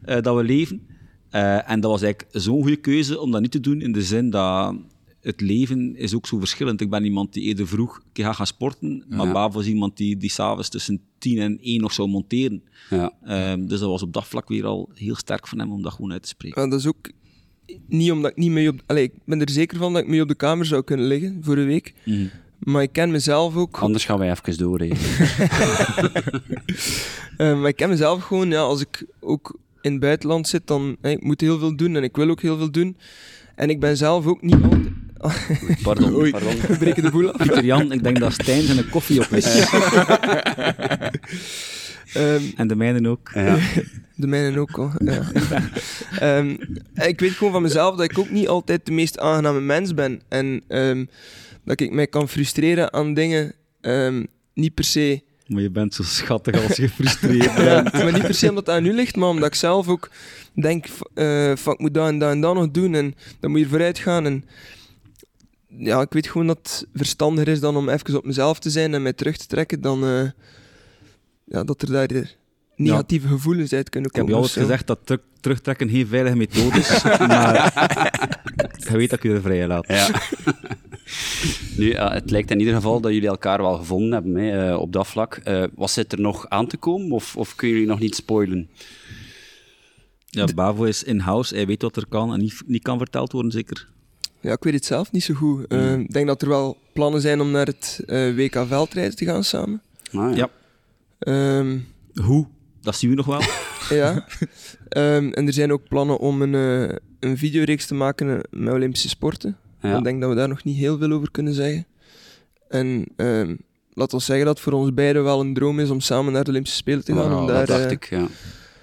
eh, dat we leven. Eh, en dat was eigenlijk zo'n goede keuze om dat niet te doen, in de zin dat het leven is ook zo verschillend. Ik ben iemand die eerder vroeg gaat gaan sporten, maar Ja. Bavo was iemand die, die s'avonds tussen 10 en 1 nog zou monteren. Ja. Ehm, dus dat was op dat vlak weer al heel sterk van hem om dat gewoon uit te spreken. Dat is ook niet omdat ik niet mee op... Allee, ik ben er zeker van dat ik mee op de kamer zou kunnen liggen voor een week. Mhm. Maar ik ken mezelf ook. Anders gaan wij even door. hè. Eh, maar ik ken mezelf gewoon, ja, als ik ook in het buitenland zit, dan eh, ik moet heel veel doen en ik wil ook heel veel doen. En ik ben zelf ook niet altijd... Pardon. Oei, pardon. we breken de boel af. Pieter Jan, ik denk dat Stijn zijn koffie op is. Ehm, En de mijne ook. Ja. de mijne ook al. Ja. Ehm, ik weet gewoon van mezelf dat ik ook niet altijd de meest aangename mens ben. En ehm, dat ik mij kan frustreren aan dingen, niet per se Maar je bent zo schattig als je gefrustreerd bent. Ja, maar niet per se omdat het aan u ligt, maar omdat ik zelf ook denk, van ik moet dat en dat en dat nog doen en dan moet je vooruit gaan. En ja, ik weet gewoon dat het verstandiger is dan om even op mezelf te zijn en mij terug te trekken, dan eh, ja, dat er daar eh, negatieve gevoelens uit kunnen Ik heb komen. je zo. gezegd dat terug- terugtrekken geen veilige methode is, maar je weet dat ik je er vrij laat. Ja. nu, ja, het lijkt in ieder geval dat jullie elkaar wel gevonden hebben hè, eh, op dat vlak. Eh, wat zit er nog aan te komen of, of kunnen jullie nog niet spoilen? Ja, Bavo is in-house, hij weet wat er kan en niet, niet kan verteld worden, zeker. Ja, ik weet het zelf niet zo goed. Eh, Ik denk dat er wel plannen zijn om naar het eh, WK veldrijden te gaan samen. Ah, Ja. Ehm, Hoe? Dat zien we nog wel. Ja. Ehm, en er zijn ook plannen om een, eh, een videoreeks te maken eh, met Olympische sporten. Ja. Ik denk dat we daar nog niet heel veel over kunnen zeggen. En ehm laat ons zeggen dat het voor ons beiden wel een droom is om samen naar de Olympische Spelen te gaan. Ja, om daar dat dacht ik, ja.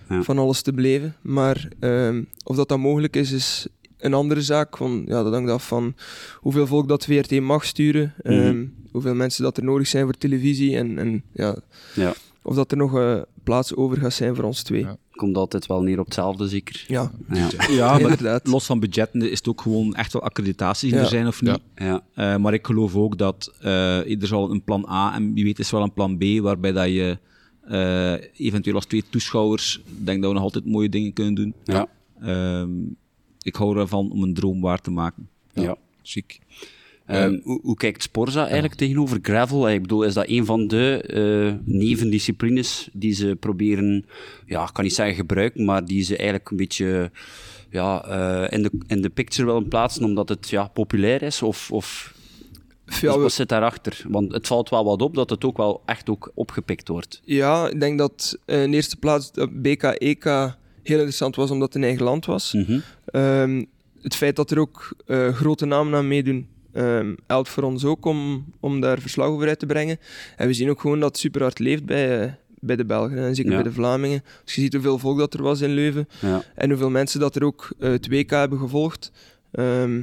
ja. van alles te beleven. Maar ehm, of dat, dat mogelijk is, is een andere zaak. Van, ja, dat hangt af van hoeveel volk dat VRT mag sturen. ehm, Mhm. Hoeveel mensen dat er nodig zijn voor televisie. En, en ja, Ja. of dat er nog eh, plaats over gaat zijn voor ons twee. Ja. Komt altijd wel neer op hetzelfde, zeker. Ja, Ja. Ja, maar inderdaad. los van budgetten is het ook gewoon echt wel accreditaties die Ja. er zijn of niet. Ja. Eh, maar ik geloof ook dat eh, er zal een plan A en wie weet is wel een plan B, waarbij dat je eh, eventueel als twee toeschouwers, denk dat we nog altijd mooie dingen kunnen doen. Ja. Ehm, ik hou ervan om een droom waar te maken. Ja. Chic. Ehm, hoe, hoe kijkt Sporza eigenlijk tegenover gravel? Ik bedoel, is dat een van de eh, nevendisciplines die ze proberen, ja, ik kan niet zeggen gebruiken, maar die ze eigenlijk een beetje ja, eh, in, de, in de picture willen plaatsen omdat het ja, populair is? Of, of Ja, we- wat zit daarachter? Want het valt wel wat op dat het ook wel echt ook opgepikt wordt. Ja, ik denk dat eh, in eerste plaats dat BK, EK heel interessant was omdat het een eigen land was. Mhm. Ehm, het feit dat er ook eh, grote namen aan meedoen, ehm, helpt voor ons ook om, om daar verslag over uit te brengen. En we zien ook gewoon dat het super hard leeft bij, eh, bij de Belgen en zeker Ja. bij de Vlamingen. Als je ziet hoeveel volk dat er was in Leuven Ja. en hoeveel mensen dat er ook eh, het WK hebben gevolgd. Ehm,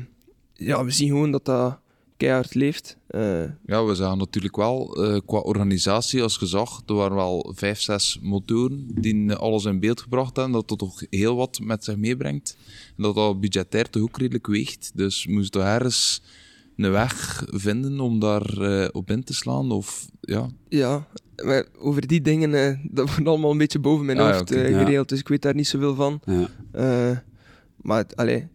ja, we zien gewoon dat dat keihard leeft. Eh, Ja, we zagen natuurlijk wel eh, qua organisatie als gezag, er waren wel vijf, zes motoren die eh, alles in beeld gebracht hebben, dat dat toch heel wat met zich meebrengt. En dat dat budgetair toch ook redelijk weegt. Dus we moesten toch ergens een weg vinden om daar op in te slaan. Of, ja. Ja, maar over die dingen, dat wordt allemaal een beetje boven mijn Ah, ja, hoofd Ja. geregeld, dus ik weet daar niet zoveel van. Ja. Eh, maar allee,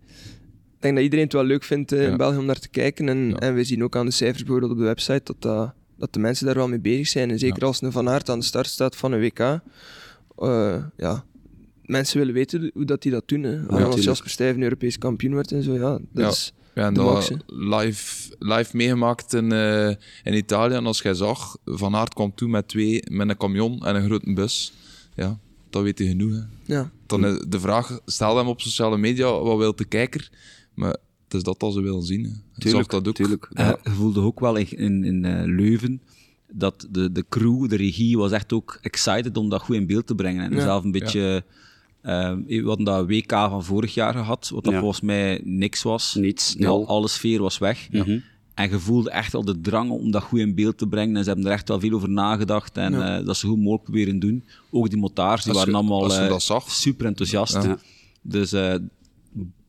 denk dat iedereen het wel leuk vindt eh, in België om naar te kijken. En, en we zien ook aan de cijfers bijvoorbeeld op de website dat, dat, dat de mensen daar wel mee bezig zijn. En zeker als een Van Aert aan de start staat van een WK. eh, ja, mensen willen weten hoe dat die dat doen. Hè. Als. Jasper Stuyven Europees kampioen wordt en zo, ja, dat Ja. is... Ja, en dat live, live meegemaakt in, eh, in Italië. En als jij zag, Van Aert kwam toe met twee, met een camion en een grote bus. Ja, dat weet je genoeg. Hè. Ja, Dan de vraag, stel hem op sociale media, wat wil de kijker? Maar het is dat dat ze willen zien. Hè. Tuurlijk, dat ook. tuurlijk. Eh, je voelde ook wel in, in, in eh, Leuven dat de, de crew, de regie, was echt ook excited om dat goed in beeld te brengen. En Ja. zelf een beetje... eh, we hadden dat WK van vorig jaar gehad, wat dat Ja. volgens mij niks was. Niets, nul. alle sfeer was weg. Mhm. En je voelde echt wel de drang om dat goed in beeld te brengen. En ze hebben er echt wel veel over nagedacht. En Ja. eh, dat ze goed mogelijk proberen doen. Ook die motards, die Als waren allemaal als je dat zag. super enthousiast. Ja. Dus eh,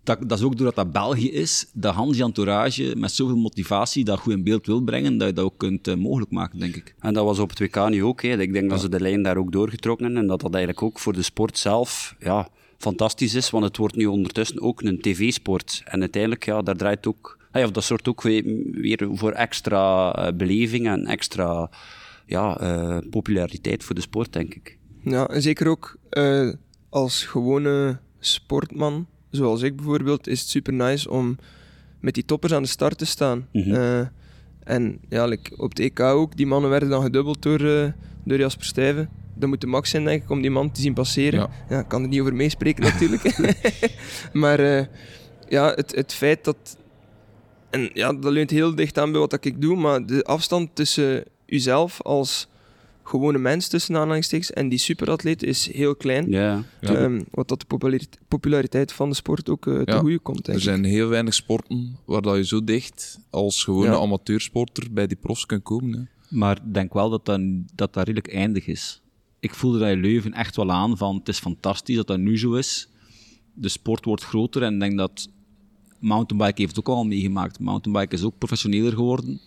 dat, dat is ook doordat dat België is, dat Hans entourage met zoveel motivatie dat goed in beeld wil brengen, dat je dat ook kunt eh, mogelijk maken, denk ik. En dat was op het WK nu ook. Hè. Ik denk dat ze de lijn daar ook doorgetrokken hebben. En dat dat eigenlijk ook voor de sport zelf ja, fantastisch is. Want het wordt nu ondertussen ook een tv-sport. En uiteindelijk, ja, daar draait ook... ah Ja, dat zorgt ook weer, voor extra eh, beleving en extra ja, eh, populariteit voor de sport, denk ik. Ja, en zeker ook eh, als gewone sportman, zoals ik bijvoorbeeld, is het super nice om met die toppers aan de start te staan. Mhm. Eh, en ja, like, op het EK ook, die mannen werden dan gedubbeld door, eh, door Jasper Stuyven. Dat moet de max zijn, denk ik, om die man te zien passeren. Ja. Ja, ik kan er niet over meespreken natuurlijk. maar eh, ja, het, het feit dat... En ja, dat leunt heel dicht aan bij wat ik doe, maar de afstand tussen uzelf als gewone mens tussen aanhalingstekens en die superatleet is heel klein. Ja, Ja. Ehm, wat dat de popularit- populariteit van de sport ook eh, te Ja. goede komt, denk Er ik. zijn heel weinig sporten waar dat je zo dicht als gewone Ja. amateursporter bij die profs kunt komen. Hè. Maar ik denk wel dat dat, dat dat redelijk eindig is. Ik voelde dat in Leuven echt wel aan van het is fantastisch dat dat nu zo is. De sport wordt groter en ik denk dat mountainbike heeft het ook al meegemaakt. Mountainbike is ook professioneler geworden.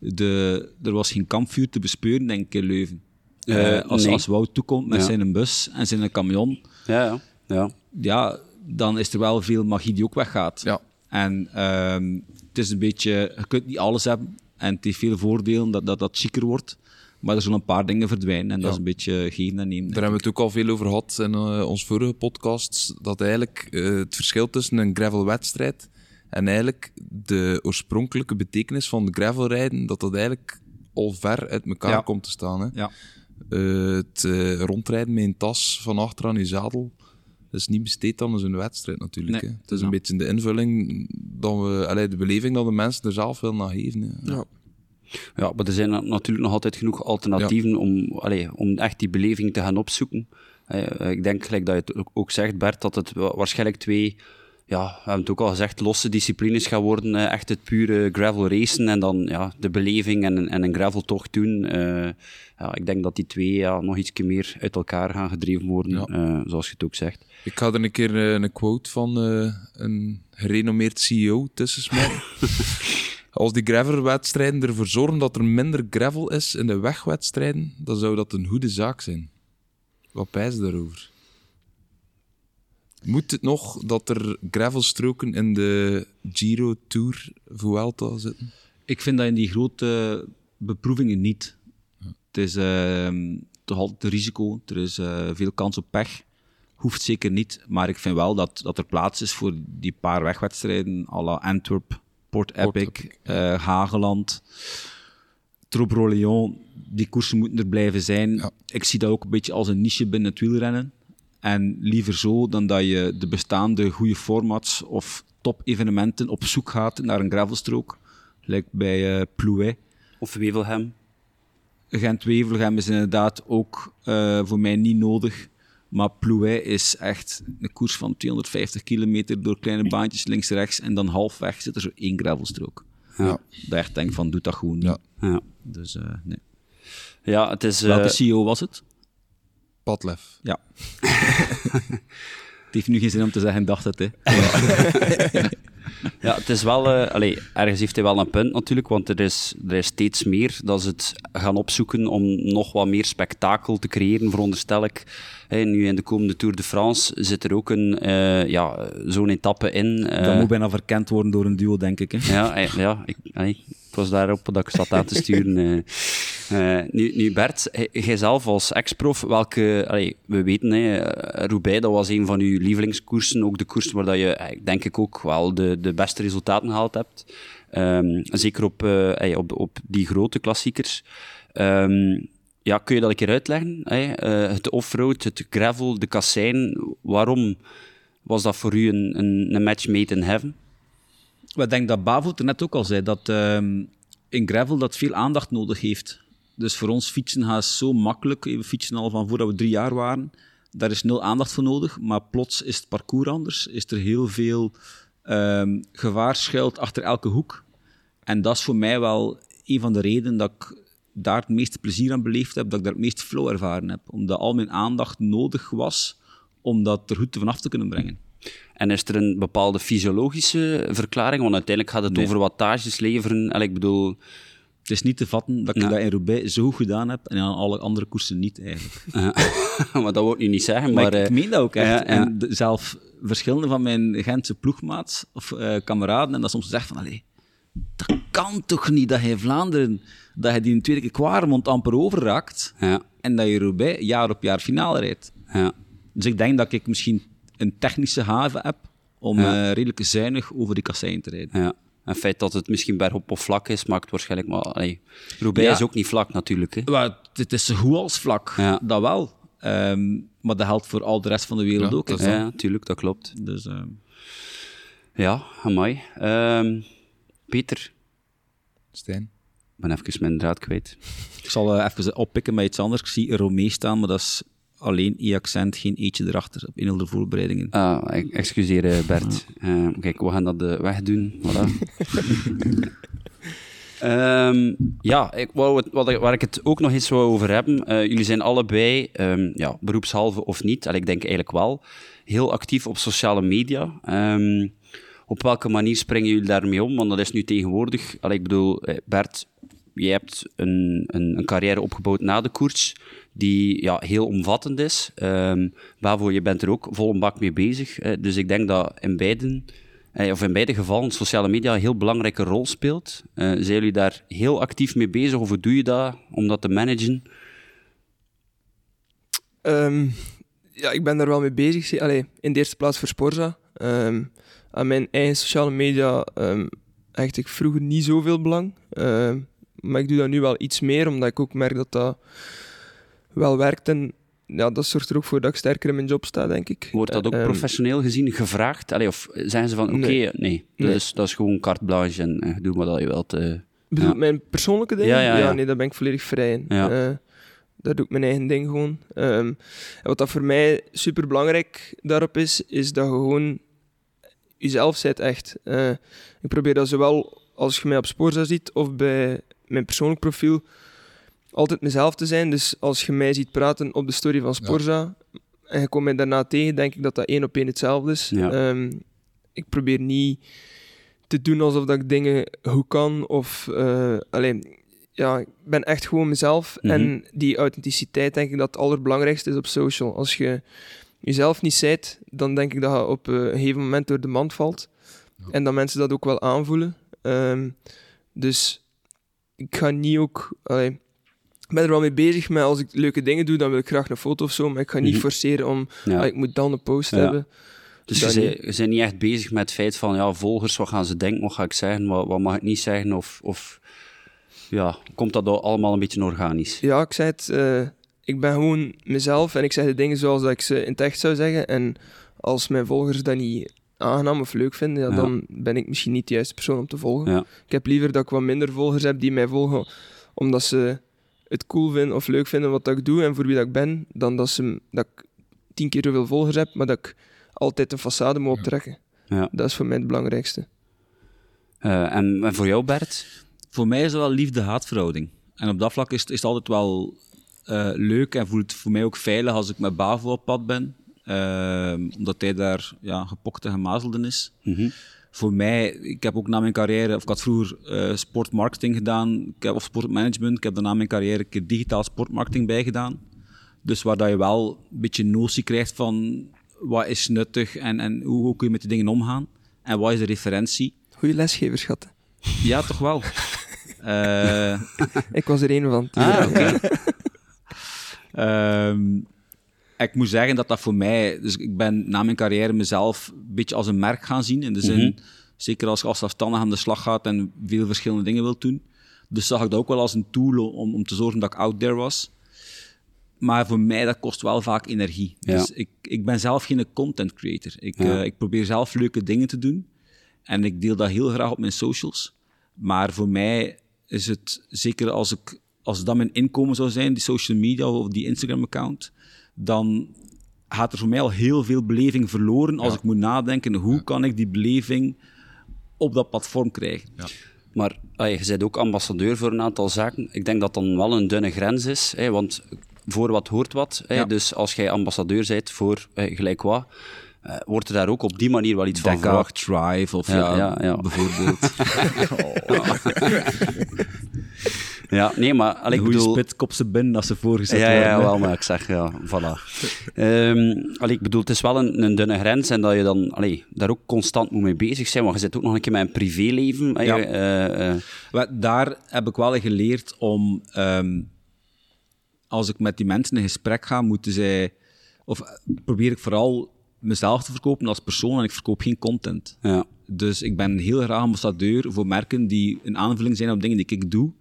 De, er was geen kampvuur te bespeuren, denk ik, in Leuven. Eh, Eh, als, nee. als Wout toekomt met Ja. zijn bus en zijn camion, Ja, ja. ja. ja, dan is er wel veel magie die ook weggaat. Ja. En ehm, het is een beetje, je kunt niet alles hebben. En het heeft veel voordelen dat dat, dat chiquer wordt. Maar er zullen een paar dingen verdwijnen. En dat is een beetje geven en nemen. Daar hebben we het ook al veel over gehad in uh, ons vorige podcast. Dat eigenlijk uh, het verschil tussen een gravelwedstrijd en eigenlijk de oorspronkelijke betekenis van de gravelrijden, dat dat eigenlijk al ver uit elkaar Ja. komt te staan. Hè. Ja. Uh, het uh, rondrijden met een tas van achter aan je zadel, dat is niet besteed aan zo'n wedstrijd natuurlijk. Nee, hè. Het is ja. een beetje de invulling, dat we, allee, de beleving dat de mensen er zelf willen naar geven. Hè. Ja. Ja, maar er zijn na- natuurlijk nog altijd genoeg alternatieven om, allee, om echt die beleving te gaan opzoeken. Eh, ik denk, gelijk dat je het ook- zegt, Bert, dat het wa- waarschijnlijk twee, ja, we hebben het ook al gezegd, losse disciplines gaan worden. eh, echt het pure gravel racen en dan ja, de beleving en, een- en een graveltocht doen. Eh, ja, ik denk dat die twee ja, nog iets meer uit elkaar gaan gedreven worden, Ja. eh, zoals je het ook zegt. Ik ga er een keer een quote van een gerenommeerd CEO tussen smijten. Als die gravelwedstrijden ervoor zorgen dat er minder gravel is in de wegwedstrijden, dan zou dat een goede zaak zijn. Wat pijs daarover? Moet het nog dat er gravelstroken in de Giro Tour Vuelta zitten? Ik vind dat in die grote beproevingen niet. Het is ehm, toch altijd een risico. Er is eh, veel kans op pech. Hoeft zeker niet. Maar ik vind wel dat, dat er plaats is voor die paar wegwedstrijden. à la Antwerp, Port Epic, Epic, eh, Hageland, Trobre-Lyon. Die koersen moeten er blijven zijn. Ja. Ik zie dat ook een beetje als een niche binnen het wielrennen. En liever zo dan dat je de bestaande goede formats of top-evenementen op zoek gaat naar een gravelstrook. Gelijk bij eh Plouet. Of Wevelgem. Gent-Wevelgem is inderdaad ook eh, voor mij niet nodig. Maar Plouet is echt een koers van 250 kilometer door kleine baantjes links-rechts. En dan halfweg zit er zo één gravelstrook. Ja. Ik echt denk van, doe dat gewoon niet. Ja. Ja, Dus eh, nee. ja het is... eh, Welke CEO was het? Padlef. Ja. het heeft nu geen zin om te zeggen, dacht het, hè. Ja, het is wel... allee, ergens heeft hij wel een punt natuurlijk, want er is, er is steeds meer dat ze het gaan opzoeken om nog wat meer spektakel te creëren, veronderstel ik. Nu in de komende Tour de France zit er ook een, eh, ja, zo'n etappe in. eh, dat moet bijna verkend worden door een duo, denk ik. Hè. ja, ja ik, allee, ik was daarop dat ik zat aan te sturen. nu, nu Bert, jij- jij zelf als ex-prof, welke, allee, we weten, hè, Roubaix, dat was een van uw lievelingskoersen, ook de koers waar dat je, denk ik ook wel de, de beste resultaten gehaald hebt. Ehm, zeker op, eh, op, op die grote klassiekers. Ehm, ja, kun je dat een keer uitleggen? hè? Eh, het offroad, het gravel, de kassein, waarom was dat voor u een, een, match made in heaven? Ik denk dat Bavo het net ook al zei, dat ehm, in gravel dat veel aandacht nodig heeft. Dus voor ons fietsen gaat zo makkelijk. We fietsen al van voordat we drie jaar waren. Daar is nul aandacht voor nodig. Maar plots is het parcours anders. Is er heel veel ehm, gevaar schuilt achter elke hoek. En dat is voor mij wel een van de redenen dat ik daar het meeste plezier aan beleefd heb. Dat ik daar het meest flow ervaren heb. Omdat al mijn aandacht nodig was om dat er goed vanaf te kunnen brengen. En is er een bepaalde fysiologische verklaring? Want uiteindelijk gaat het Nee. over wattages leveren. En ik bedoel, Het is niet te vatten dat ik Ja. dat in Roubaix zo goed gedaan heb en aan alle andere koersen niet eigenlijk. eh, maar dat wil ik nu niet zeggen. Maar, Maar, ik, ik eh, meen dat ook echt. ja. En zelf verschillende van mijn Gentse ploegmaats of eh, kameraden en dat soms zegt van, allee, dat kan toch niet dat je in Vlaanderen, dat je die een tweede keer Kwaremond amper overraakt ja, en dat je Roubaix jaar op jaar finale rijdt. ja, Dus ik denk dat ik misschien een technische haven heb om eh, redelijk zuinig over die kassein te rijden. En het feit dat het misschien bergop of vlak is, maakt waarschijnlijk maar... Allee, Roubaix Ja. is ook niet vlak natuurlijk. Hè. Maar het is zo goed als vlak, Ja. dat wel. Ehm, maar dat geldt voor al de rest van de wereld Ja, ook. hè. dat is Ja, natuurlijk, dat klopt. Dus, ehm, Ja, amai. Ehm Peter, Stijn. ik ben even mijn draad kwijt. Ik zal eh, even oppikken met iets anders. Ik zie Romee staan, maar dat is alleen e-accent, geen eetje erachter op een de voorbereidingen. Ah, e- excuseer eh, Bert. Eh, kijk, we gaan dat eh, wegdoen. Voilà. Ehm, ja, ik wou wat, waar ik het ook nog eens wou over hebben. jullie zijn allebei, ehm, ja, beroepshalve of niet, en ik denk eigenlijk wel, heel actief op sociale media. Ehm, op welke manier springen jullie daarmee om? Want dat is nu tegenwoordig... Allee, ik bedoel, Bert, jij hebt een, een, een carrière opgebouwd na de koers die ja, heel omvattend is. Ehm Bavo, je bent er ook vol een bak mee bezig. eh, dus ik denk dat in beiden, eh, of in beide gevallen, sociale media een heel belangrijke rol speelt. Eh, zijn jullie daar heel actief mee bezig of hoe doe je dat om dat te managen? Ehm, ja, ik ben daar wel mee bezig. Allee, in de eerste plaats voor Sporza. Ehm, aan mijn eigen sociale media hecht ik vroeger niet zoveel belang. Maar ik doe dat nu wel iets meer, omdat ik ook merk dat dat wel werkt. En ja, dat zorgt er ook voor dat ik sterker in mijn job sta, denk ik. Wordt dat ook Ehm, professioneel gezien gevraagd? Allee, of zijn ze van, oké, Nee. nee, Nee. Dat, is, dat is gewoon carte blanche en eh, doe maar dat je wilt. eh. bedoel, Ja. mijn persoonlijke dingen? Ja, ja, ja. nee, daar ben ik volledig vrij in. Ja. Eh, daar doe ik mijn eigen ding gewoon. Ehm, en wat dat voor mij super belangrijk daarop is, is dat je gewoon jezelf bent echt. Eh, ik probeer dat zowel als je mij op Spoorza ziet of bij mijn persoonlijk profiel altijd mezelf te zijn. Dus als je mij ziet praten op de story van Sporza en je komt mij daarna tegen, denk ik dat dat één op één hetzelfde is. Ja. Ehm, ik probeer niet te doen alsof dat ik dingen goed kan of eh, alleen ja, ik ben echt gewoon mezelf Mhm. en die authenticiteit denk ik dat het allerbelangrijkste is op social. Als je jezelf niet zijt, dan denk ik dat je op eh, een gegeven moment door de mand valt en dat mensen dat ook wel aanvoelen. Ehm, dus ik ga niet ook. allee, ik ben er wel mee bezig, maar als ik leuke dingen doe, dan wil ik graag een foto of zo. Maar ik ga niet Mhm. forceren om. Ja. ik moet dan een post Ja. hebben. Dus je bent, niet. je bent niet echt bezig met het feit van, ja, volgers, wat gaan ze denken, wat ga ik zeggen, wat, wat mag ik niet zeggen, of, of ja, komt dat al- allemaal een beetje organisch? Ja, ik zei het. eh, ik ben gewoon mezelf en ik zeg de dingen zoals dat ik ze in het echt zou zeggen. En als mijn volgers dat niet aangenaam of leuk vinden, ja, Ja. dan ben ik misschien niet de juiste persoon om te volgen. Ja. Ik heb liever dat ik wat minder volgers heb die mij volgen omdat ze het cool vinden of leuk vinden wat dat ik doe en voor wie dat ik ben, dan dat, ze, dat ik tien keer zoveel volgers heb, maar dat ik altijd een façade moet optrekken. Ja. Dat is voor mij het belangrijkste. Eh, en, en voor jou, Bert? Voor mij is het wel liefde-haatverhouding. En op dat vlak is het, is het altijd wel eh, leuk en voelt het voor mij ook veilig als ik met Bavo op pad ben. Ehm, omdat hij daar ja, gepokt en gemazeld is. Mhm. Voor mij, ik heb ook na mijn carrière, of ik had vroeger eh, sportmarketing gedaan, ik heb, of sportmanagement. Ik heb daarna mijn carrière een keer digitaal sportmarketing bijgedaan. Dus waar dat je wel een beetje notie krijgt van wat is nuttig en, en hoe, hoe kun je met die dingen omgaan. En wat is de referentie. Goeie lesgevers, schatten. Ja, toch wel. Eh, Ik was er een van. Ah, oké. Ehm, ik moet zeggen dat dat voor mij... Dus ik ben na mijn carrière mezelf een beetje als een merk gaan zien. In de zin, Mhm. zeker als je als zelfstandig aan de slag gaat en veel verschillende dingen wilt doen. Dus zag ik dat ook wel als een tool om, om te zorgen dat ik out there was. Maar voor mij, dat kost wel vaak energie. Ja. Dus ik, ik ben zelf geen content creator. Ik, Ja. eh, ik probeer zelf leuke dingen te doen. En ik deel dat heel graag op mijn socials. Maar voor mij is het, zeker als, ik, als dat mijn inkomen zou zijn, die social media of die Instagram-account, dan gaat er voor mij al heel veel beleving verloren als ik moet nadenken, hoe kan ik die beleving op dat platform krijgen? Maar ah, je bent ook ambassadeur voor een aantal zaken. Ik denk dat dan wel een dunne grens is, hè, want voor wat hoort wat. Hè, Ja. Dus als jij ambassadeur bent voor eh, gelijk wat, eh, wordt er daar ook op die manier wel iets van verwacht. Thrive of Ja, ja, ja, ja. bijvoorbeeld. Ja, nee, maar allee, ik bedoel... spit, kop ze binnen als ze voorgezet Ja, worden. ja, wel, maar ik zeg, ja, voilà. Allee, ik bedoel, het is wel een, een dunne grens en dat je dan allee, daar ook constant moet mee bezig zijn, want je zit ook nog een keer met een privéleven. Ja. Wel, Daar heb ik wel geleerd om, ehm, als ik met die mensen in gesprek ga, moeten zij, of eh, probeer ik vooral mezelf te verkopen als persoon en ik verkoop geen content. ja. Dus ik ben heel graag ambassadeur voor merken die een aanvulling zijn op dingen die ik doe.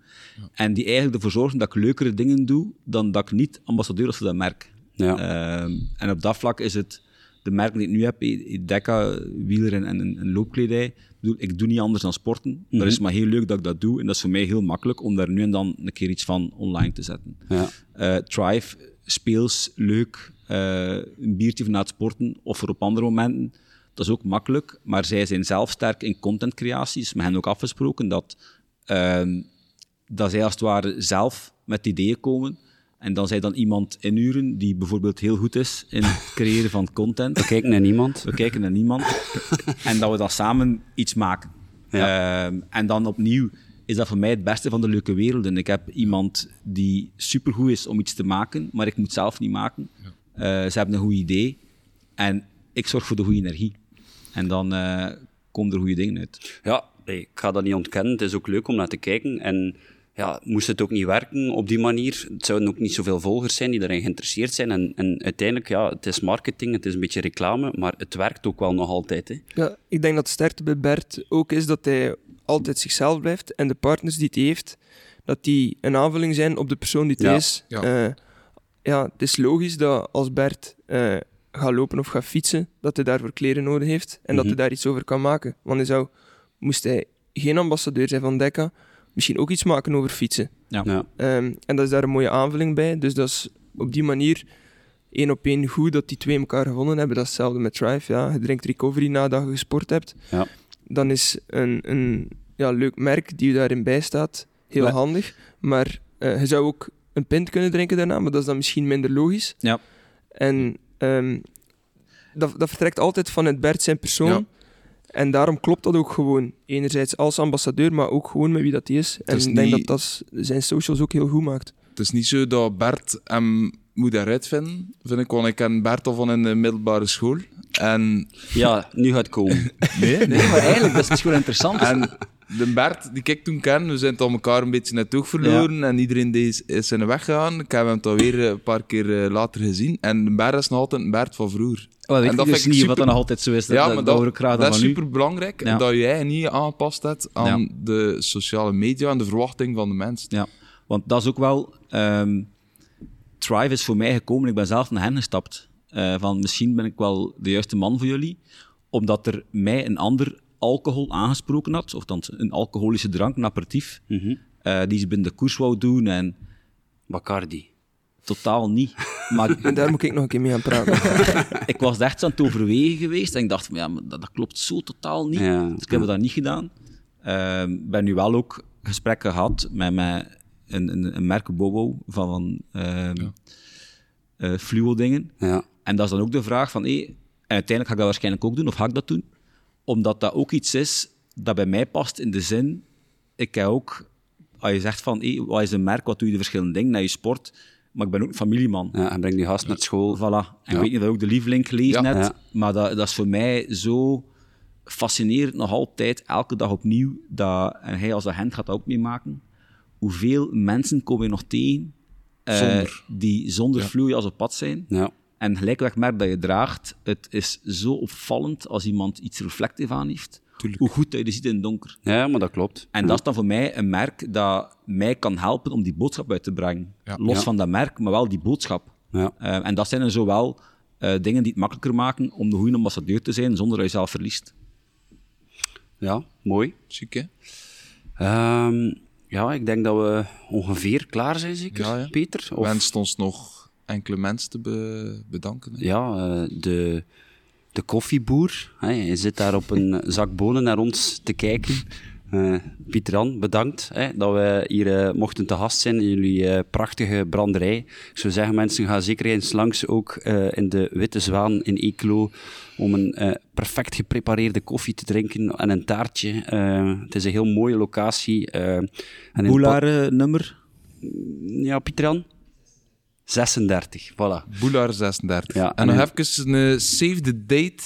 En die eigenlijk ervoor zorgen dat ik leukere dingen doe dan dat ik niet ambassadeur was voor dat merk. Ja. Ehm, en op dat vlak is het de merken die ik nu heb, Dekka, wieler en, en, en loopkledij. Ik, bedoel, ik doe niet anders dan sporten. Maar het is maar heel leuk dat ik dat doe. En dat is voor mij heel makkelijk om daar nu en dan een keer iets van online te zetten. Ja. Eh, Thrive, speels, leuk, eh, een biertje van na het sporten of voor op andere momenten. Dat is ook makkelijk, maar zij zijn zelf sterk in contentcreatie. Dus we hebben ook afgesproken dat ehm, dat zij als het ware zelf met ideeën komen. En dan zij dan iemand inhuren die bijvoorbeeld heel goed is in het creëren van content. We kijken naar niemand. We kijken naar niemand. en dat we dan samen iets maken. Ehm, en dan opnieuw is dat voor mij het beste van de leuke werelden. Ik heb iemand die supergoed is om iets te maken, maar ik moet zelf niet maken. Eh, ze hebben een goed idee en ik zorg voor de goede energie. En dan eh, komen er goede dingen uit. Ja, ik ga dat niet ontkennen. Het is ook leuk om naar te kijken. En ja, moest het ook niet werken op die manier, het zouden ook niet zoveel volgers zijn die daarin geïnteresseerd zijn. En, en uiteindelijk, ja, het is marketing, het is een beetje reclame, maar het werkt ook wel nog altijd. Hè. Ja, ik denk dat de sterkte bij Bert ook is dat hij altijd zichzelf blijft en de partners die hij heeft, dat die een aanvulling zijn op de persoon die hij Ja. is. Ja. Eh, ja, het is logisch dat als Bert eh, gaat lopen of gaat fietsen, dat hij daarvoor kleren nodig heeft en dat Mhm. hij daar iets over kan maken. Want hij zou, moest hij geen ambassadeur zijn van Decca, misschien ook iets maken over fietsen. Ja. Ehm, en dat is daar een mooie aanvulling bij. Dus dat is op die manier één op één goed dat die twee elkaar gevonden hebben. Dat is hetzelfde met Thrive. Ja. Je drinkt recovery nadat je gesport hebt. Ja. Dan is een, een ja, leuk merk die je daarin bijstaat heel handig. Maar eh, je zou ook een pint kunnen drinken daarna, maar dat is dan misschien minder logisch. Ja. En ehm, dat, dat vertrekt altijd vanuit Bert zijn persoon. Ja. En daarom klopt dat ook gewoon. Enerzijds als ambassadeur, maar ook gewoon met wie dat hij is. En is ik denk niet- dat dat zijn socials ook heel goed maakt. Het is niet zo dat Bert hem moet eruit vinden, vind ik. Want ik ken Bert al van in de middelbare school. En, ja, nu gaat het komen. Nee, nee, maar eigenlijk, dat is gewoon interessant. en de Bert die ik toen ken, we zijn het al elkaar een beetje net oog verloren. En iedereen is, is zijn weg gegaan. Ik heb hem toch weer een paar keer eh, later gezien. En de Bert is nog altijd een Bert van vroeger. En dat dus vind ik niet super- wat dat nog altijd zo is. Dat, ja, maar dat dat, dan dat is super belangrijk. Ja. Dat jij niet aangepast hebt aan Ja. de sociale media en de verwachting van de mensen. Ja, want dat is ook wel... ehm Thrive is voor mij gekomen, ik ben zelf naar hen gestapt. Eh, van misschien ben ik wel de juiste man voor jullie, omdat er mij een ander alcohol aangesproken had, of dan een alcoholische drank, een aperitief, Mhm. eh, die ze binnen de koers wou doen en Bacardi. totaal niet. Maar En daar moet ik nog een keer mee aan praten. ik was echt aan het overwegen geweest en ik dacht, van, ja, maar dat, dat klopt zo totaal niet. Ja, dus ik heb dat niet gedaan. Ehm ben nu wel ook gesprekken gehad met, met een, een, een merk Bobo van, van ehm eh, fluo dingen. Ja. En dat is dan ook de vraag van, hé, en uiteindelijk ga ik dat waarschijnlijk ook doen, of ga ik dat doen? Omdat dat ook iets is dat bij mij past in de zin, ik heb ook, als je zegt van, hé, wat is een merk, wat doe je de verschillende dingen naar je sport, maar ik ben ook een familieman. ja, en breng die gast naar school. Voilà. En Ja. ik weet niet of je ook de Lieveling gelezen Ja. Ja. maar dat, dat is voor mij zo fascinerend nog altijd, elke dag opnieuw, dat, en hij als agent gaat dat ook meemaken, hoeveel mensen kom je nog tegen eh, die zonder vloei als op pad zijn. Ja. En gelijkweg merk dat je draagt, het is zo opvallend als iemand iets reflectief aan heeft, Tuurlijk. hoe goed dat je er ziet in het donker. ja, maar dat klopt. En dat is dan voor mij een merk dat mij kan helpen om die boodschap uit te brengen. Ja. Los Ja. van dat merk, maar wel die boodschap. Ja. Eh, en dat zijn dan zowel eh, dingen die het makkelijker maken om de goede ambassadeur te zijn zonder dat je zelf verliest. ja, mooi. Hè? Ehm, ja, ik denk dat we ongeveer klaar zijn, zeker, Ja, ja. Peter? Of, Wenst ons nog enkele mensen te be- bedanken. hè. ja, eh, de, de koffieboer. Hè, je zit daar op een zak bonen naar ons te kijken. Eh Pieter Jan, bedankt hè, dat we hier eh, mochten te gast zijn in jullie eh, prachtige branderij. Ik zou zeggen, mensen, gaan zeker eens langs, ook eh, in de Witte Zwaan in Eeklo, om een perfect geprepareerde koffie te drinken en een taartje. Het is een heel mooie locatie. eh, en Boelaar nummer? Ja, Pieter Jan? 36, voilà. Boelaar 36. Ja, en, en nog even een uh, save the date.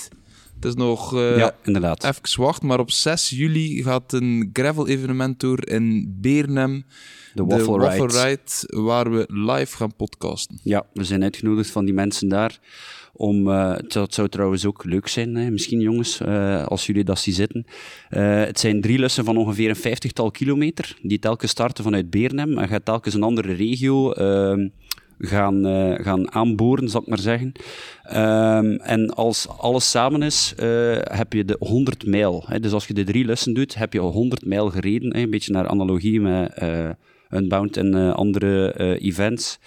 Het is nog eh, ja, inderdaad. even wachten, maar op 6 juli gaat een gravel-evenement door in Beernem. De Waffle Ride. Ride, waar we live gaan podcasten. Ja, we zijn uitgenodigd van die mensen daar. Om, eh, het, zou, trouwens ook leuk zijn, hè, misschien jongens, eh, als jullie dat zien zitten. Eh, het zijn drie lussen van ongeveer een vijftigtal kilometer, die telkens starten vanuit Beernem en gaat telkens een andere regio ehm, gaan, eh, gaan aanboren, zal ik maar zeggen. Ehm, en als alles samen is, eh, heb je de 100 mijl. Hè. Dus als je de drie lussen doet, heb je al 100 mijl gereden. Hè, een beetje naar analogie met... Unbound en eh, andere eh, events.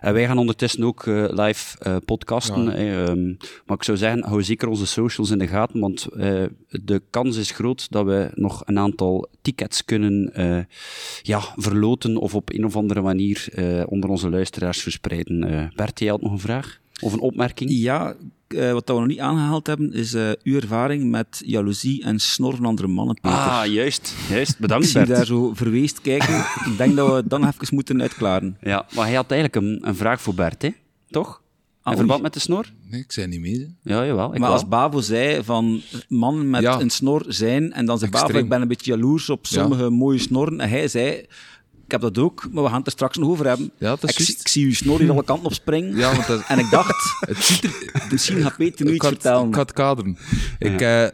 En wij gaan ondertussen ook eh, live podcasten. Ja. ehm, maar ik zou zeggen, hou zeker onze socials in de gaten, want de kans is groot dat we nog een aantal tickets kunnen ja, verloten of op een of andere manier onder onze luisteraars verspreiden. Bert, jij had nog een vraag? Of een opmerking? Ja, eh, wat we nog niet aangehaald hebben, is eh, uw ervaring met jaloezie en snor van andere mannen, Peter. Ah, juist. juist. ik Bedankt, zie je Bert. daar zo verweest kijken. ik denk dat we het dan even moeten uitklaren. Ja, maar hij had eigenlijk een, een vraag voor Bert, hè? toch? In Ah, verband met de snor? Nee, ik zei niet mee. hè. Ja, jawel. Ik maar wel. als Bavo zei van mannen met Ja. een snor zijn, en dan zei Bavo, ik ben een beetje jaloers op sommige mooie snorren. En hij zei, ik heb dat ook, maar we gaan het er straks nog over hebben. Ja, dat is ik, zie- ik zie uw snor hier alle kanten op springen. Ja, want dat, En ik dacht, het ziet er... misschien gaat Peter nu iets vertellen. Ik ga het kaderen. Ik eh,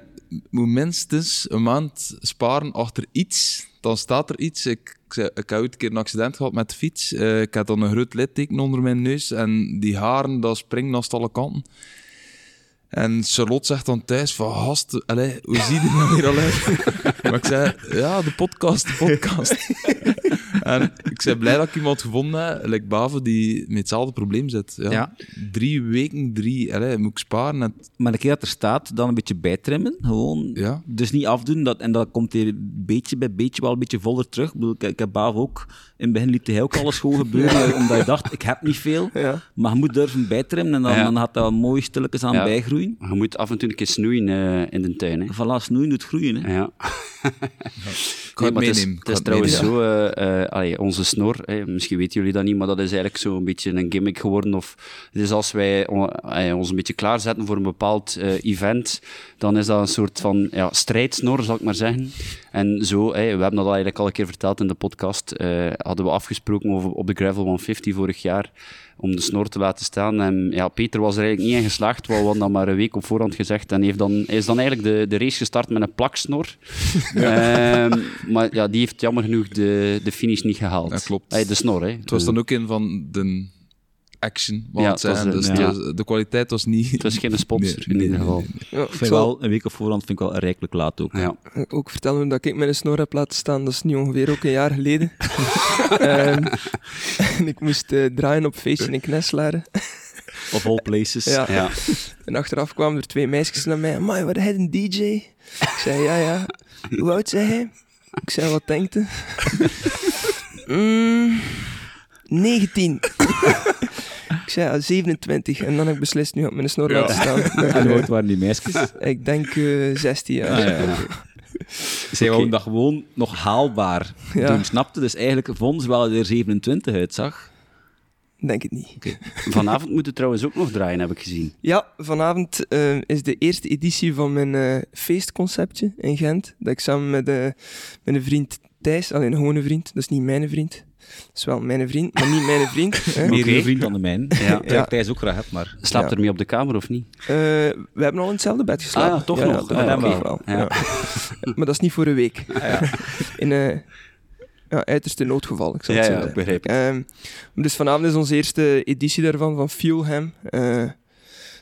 moet minstens een maand sparen achter iets. Dan staat er iets. Ik, ik, heb ooit een keer een accident gehad met de fiets. Eh, ik had dan een groot litteken onder mijn neus. En die haren, dat springen naast alle kanten. En Charlotte zegt dan thuis van, gast, allee, hoe zie je er nou weer al uit? maar ik zei, ja, de podcast, de podcast. en ik ben blij dat ik iemand gevonden heb, like Bave, die met hetzelfde probleem zit. Ja. Ja. Drie weken, drie, allee, moet ik sparen. En, Maar een keer dat er staat, dan een beetje bijtrimmen. Gewoon. ja. Dus niet afdoen. Dat, en dat komt hier beetje bij beetje wel een beetje voller terug. Ik, bedoel, ik, ik heb Bavo ook... In het begin liet hij ook alles gewoon gebeuren, omdat je dacht, ik heb niet veel. Ja. Maar je moet durven bijtrimmen en dan, Ja. dan gaat dat mooi stilletjes aan Ja. bijgroeien. Je moet af en toe een keer snoeien eh, in de tuin. Hè. Voilà, snoeien doet groeien. Hè. Ja. Nee, maar het het is, meenemen. het is trouwens zo, eh, eh, allee, onze snor, hè, misschien weten jullie dat niet, maar dat is eigenlijk zo een beetje een gimmick geworden. Of, het is als wij ons een beetje klaarzetten voor een bepaald eh, event, dan is dat een soort van ja, strijdsnor, zal ik maar zeggen. En zo, hè, we hebben dat eigenlijk al een keer verteld in de podcast, eh, hadden we afgesproken over, op de Gravel 150 vorig jaar, om de snor te laten staan. En ja, Peter was er eigenlijk niet in geslaagd, we hadden dat maar een week op voorhand gezegd. En heeft dan, is dan eigenlijk de, de race gestart met een plaksnor. Ehm, maar ja, die heeft jammer genoeg de, de finish niet gehaald. Dat klopt. Hey, de snor, hè. Het was dan ook een van de action, Ja, want was een- dus ja. de, de kwaliteit was niet... Het was geen sponsor, Nee, in nee, ieder geval. nee, Ja, Ik ik vind zal wel, een week op voorhand vind ik wel rijkelijk laat ook. Ja. ook vertellen dat ik mijn snor heb laten staan. Dat is nu ongeveer ook een jaar geleden. Ehm, en ik moest eh, draaien op feestje in Kneslaren. Of all places. Ja. Ja. En achteraf kwamen er twee meisjes naar mij. Amai, wat hij een DJ? Ik zei, ja, ja. Hoe oud zei hij? Ik zei, wat denkt hij? Mm, 19. Ik zei, ja, 27. En dan heb ik beslist, nu ik mijn snor laten staan. En hoe oud waren die meisjes? Ik denk eh 16 jaar. Ah, ja, ja. Zij wouden dat gewoon nog haalbaar Ja. doen, snapte? Dus eigenlijk vonden ze wel dat hij er 27 uitzag. Denk het niet. Vanavond moeten we trouwens ook nog draaien, heb ik gezien. Ja, vanavond eh, is de eerste editie van mijn eh, feestconceptje in Gent. Dat ik samen met, eh, met een vriend Thijs, alleen een gewone vriend, dat is niet mijn vriend. Dat is wel mijn vriend, maar niet mijn vriend. Meer Oké. een vriend dan de mijne. Ja. Ja. Thijs ook graag hebt, maar... Slaapt Ja. er mee op de kamer of niet? Eh, we hebben al in hetzelfde bed geslapen. Ah, ja, toch ja, nog. Ja, Ah, dat wel. Ja. Ja. Maar dat is niet voor een week. In eh ja, uiterste noodgeval, ik zal Ja, het zo ja, zeggen. begrijp ik. Ehm, dus vanavond is onze eerste editie daarvan, van Fuelham. Eh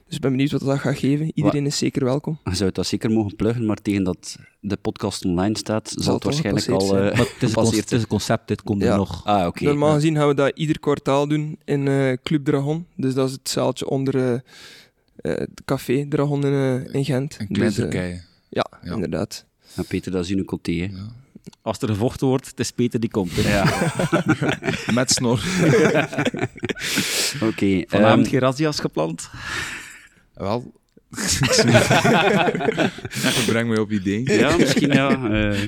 dus ik ben benieuwd wat dat gaat geven. Iedereen is zeker welkom. Je zou het dat zeker mogen pluggen, maar tegen dat de podcast online staat, zal, Zal het waarschijnlijk al eh, Maar het is, het is een concept, dit komt er Ja. nog. Ah. Normaal gezien gaan we dat ieder kwartaal doen in eh, Club Dragon. Dus dat is het zaaltje onder eh, eh, het café Dragon in, in Gent. Een klein Dus, Turkije. ja, Ja. inderdaad. Ja, Peter, dat is uw côté, hè. Als er gevochten wordt, het is Peter die komt. hè. Ja, Met snor. oké. Vanavond ehm, geen razzia's gepland. Wel... het. Breng mij op ideeën. ja, misschien ja. eh,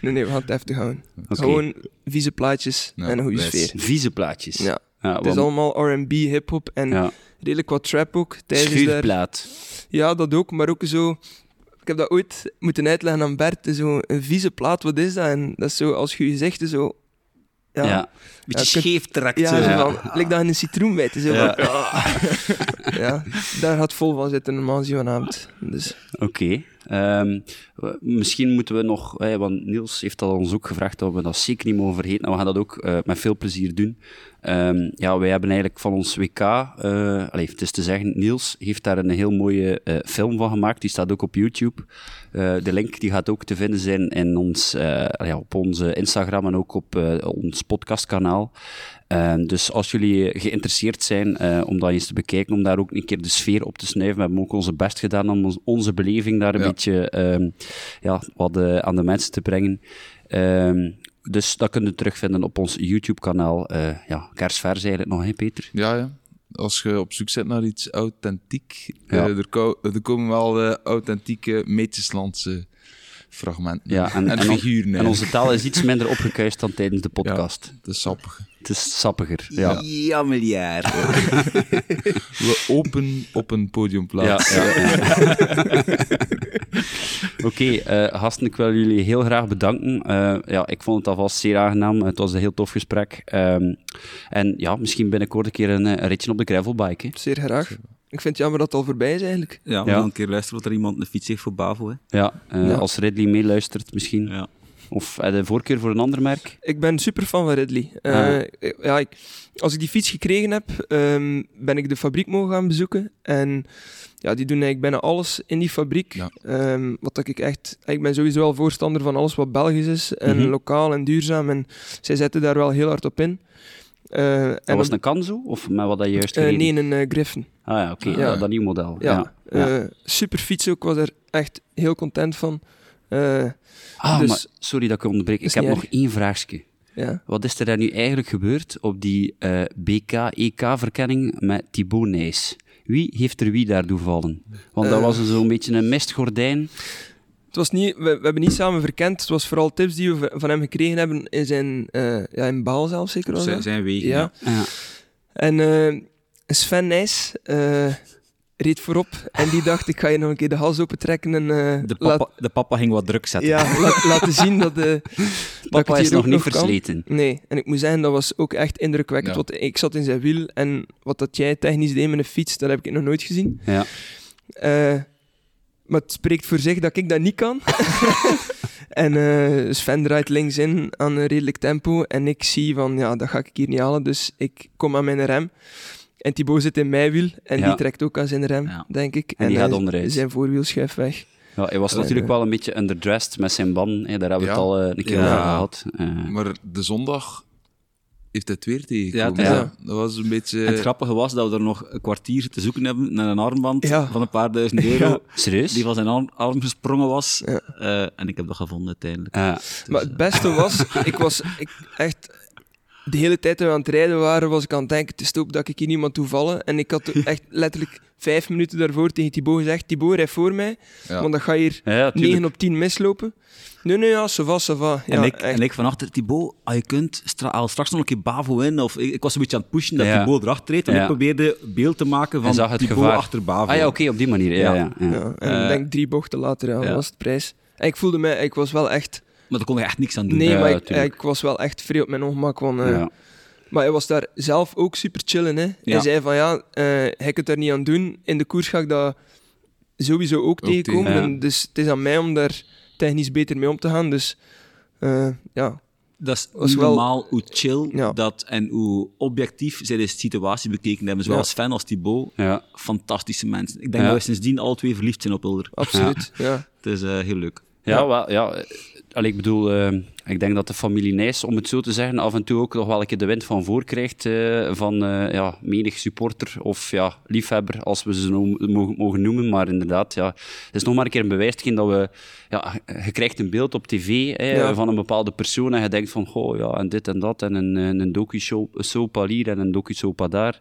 Nee, nee, we gaan het heftig houden. oké. Gewoon vieze plaatjes Ja, en een goede nice. sfeer. Vieze plaatjes. Ja. Ja, Het is want- allemaal R&B, hip-hop en ja. redelijk wat trap ook. Is daar. Schuurplaat. Ja, dat ook, maar ook zo... Ik heb dat ooit moeten uitleggen aan Bert. Zo een vieze plaat, wat is dat? En dat is zo, als je je zegt, zo... Ja. Ja, Beetje Ja, scheef trekt. ja, zo. zo Ja. van... Lijkt dat in een citroen bijt. Zo Ja. van, ja. ja, daar gaat vol van zitten normaal gezien vanavond. Dus, Oké. We- misschien moeten we nog, want Niels heeft dat ons ook gevraagd, dat we dat zeker niet mogen vergeten. En we gaan dat ook eh, met veel plezier doen. Ehm, ja, wij hebben eigenlijk van ons WK, eh allee, het is te zeggen, Niels heeft daar een heel mooie eh, film van gemaakt. Die staat ook op YouTube. De link die gaat ook te vinden zijn in ons, ja, op onze Instagram en ook op ons podcastkanaal. Ehm, dus als jullie geïnteresseerd zijn eh, om dat eens te bekijken, om daar ook een keer de sfeer op te snuiven, we hebben ook onze best gedaan om onze beleving daar een Ja. beetje ehm, ja, wat eh, aan de mensen te brengen. Ehm, dus dat kunnen we terugvinden op ons YouTube-kanaal. Eh ja, kerstvers eigenlijk nog, hè, Peter? Ja, ja. Als je op zoek bent naar iets authentiek, Ja. er, ko- er komen wel authentieke Meetjeslandse fragmenten Ja, en, en, figuren. en onze taal is iets minder opgekuist dan tijdens de ja, podcast. de sappige. Het is sappiger. Ja. Ja, miljard. We open op een podiumplaats. ja, ja. Oké, eh, gasten, ik wil jullie heel graag bedanken. Eh, ja, ik vond het alvast zeer aangenaam. Het was een heel tof gesprek. Ehm, en ja, misschien binnenkort een keer een, eh, een ritje op de gravelbike. Hè. Zeer graag. Ik vind het jammer dat het al voorbij is eigenlijk. Ja, we Ja. een keer luisteren wat er iemand een fiets heeft voor Bavo. Hè. Ja, eh, Ja. als Ridley meeluistert misschien. Ja. Of eh, de voorkeur voor een ander merk. Ik ben super fan van Ridley. Eh, Ah. ja, ik, als ik die fiets gekregen heb, ehm, ben ik de fabriek mogen gaan bezoeken. En ja, die doen eigenlijk bijna alles in die fabriek. Ja. Ehm, wat dat ik echt... Ik ben sowieso wel voorstander van alles wat Belgisch is. En Mhm. lokaal en duurzaam. En zij zetten daar wel heel hard op in. Eh, en En was een Kanzo? Of met wat dat je juist eh, gereden? nee, een eh, Griffin. Ah ja, oké. Ja. ja, dat nieuw model. Ja, Ja. ja. eh, super fiets ook. Ik was er echt heel content van. Eh, ah, dus- maar sorry dat ik onderbreek. Ik heb nog één vraagje. ja. Wat is er daar nu eigenlijk gebeurd op die eh, BK-EK-verkenning met Thibaut Nijs? Wie heeft er wie daardoor vallen? Want dat Eh. was zo'n beetje een mistgordijn. Het was niet, we, we hebben niet samen verkend. Het was vooral tips die we van hem gekregen hebben in zijn eh, ja, in Baal zelf zeker Zijn, zijn wegen. Ja. Ja. Ja. En eh, Sven Nijs eh, reed voorop en die dacht ik ga je nog een keer de hals open trekken en eh, De, laat- papa, de papa ging wat druk zetten. ja, laten zien dat, eh, dat ik Papa is hier nog niet versleten. Nee, en ik moet zeggen, dat was ook echt indrukwekkend. Ja. Want ik zat in zijn wiel en wat dat jij technisch deed met een fiets, dat heb ik nog nooit gezien. Ja. Eh, maar het spreekt voor zich dat ik dat niet kan. en eh, Sven draait links in aan een redelijk tempo. En ik zie van, ja, dat ga ik hier niet halen. Dus ik kom aan mijn rem. En Thibaut zit in mijn wiel. En Ja. die trekt ook aan zijn rem, Ja. denk ik. En die gaat onderuit. Zijn voorwiel schuift weg. Ja, hij was En, natuurlijk eh, wel een beetje underdressed met zijn banden. Hè. Daar hebben we Ja. het al eh, een keer Ja. over gehad. Eh, Maar de zondag heeft hij het weer tegengekomen. Ja, Ja, Dat was een beetje... En het grappige was dat we er nog een kwartier te zoeken hebben naar een armband Ja. van een paar duizend euro. Ja. serieus? Die van zijn arm, arm gesprongen was. Ja. Eh, en ik heb dat gevonden uiteindelijk. Ja. Maar het beste was, ik was ik, echt... De hele tijd dat we aan het rijden waren, was ik aan het denken, het is ook dat ik hier niemand toevallen. En ik had echt letterlijk vijf minuten daarvoor tegen Thibaut gezegd, Thibaut, rij voor mij, Ja. want dat ga hier Ja, ja, tuurlijk. 9 op 10 mislopen. Nee, nee, ja, ça va, ça va. Ja, en, ik, echt. en ik van achter, Thibaut, als je kunt, stra haal straks nog een keer Bavo in. Of, ik, ik was een beetje aan het pushen dat Ja. Thibaut erachter reed. En Ja. ik probeerde beeld te maken van zag het Thibaut gevaar. achter Bavo. Ah ja, oké, op die manier. Ja, Ja. ja. ja. Ja, en Eh, ik denk drie bochten later, ja, ja. was het prijs. En ik voelde mij, ik was wel echt... Maar daar kon je echt niks aan doen. Nee, maar ik, was wel echt vrij op mijn ongemak. Want, eh, Ja. Maar hij was daar zelf ook super chillen. Hè. Hij zei van, ja, eh hij kunt daar niet aan doen. In de koers ga ik dat sowieso ook, tegenkomen. tegen, ja. En dus het is aan mij om daar technisch beter mee om te gaan. Dus eh, ja, Dat is Was niet wel- normaal hoe chill Ja. dat en hoe objectief zij de situatie bekeken hebben. Zowel Ja. Sven als Thibaut. Ja. Fantastische mensen. Ik denk Ja. dat we sindsdien alle twee verliefd zijn op elkaar. absoluut. Ja. Het is eh, heel leuk. Ja, Ja. wel, ja. allee, ik bedoel, eh, ik denk dat de familie Nijs, om het zo te zeggen, af en toe ook nog wel een keer de wind van voor krijgt eh, van eh, ja, menig supporter of ja, liefhebber, als we ze zo mogen, mogen noemen. Maar inderdaad, ja, het is nog maar een keer een bewijsking dat we... Ja, je krijgt een beeld op tv hè, Ja. van een bepaalde persoon en je denkt van, goh, ja, en dit en dat, en een, een, docu-soap hier en een docu-soap daar.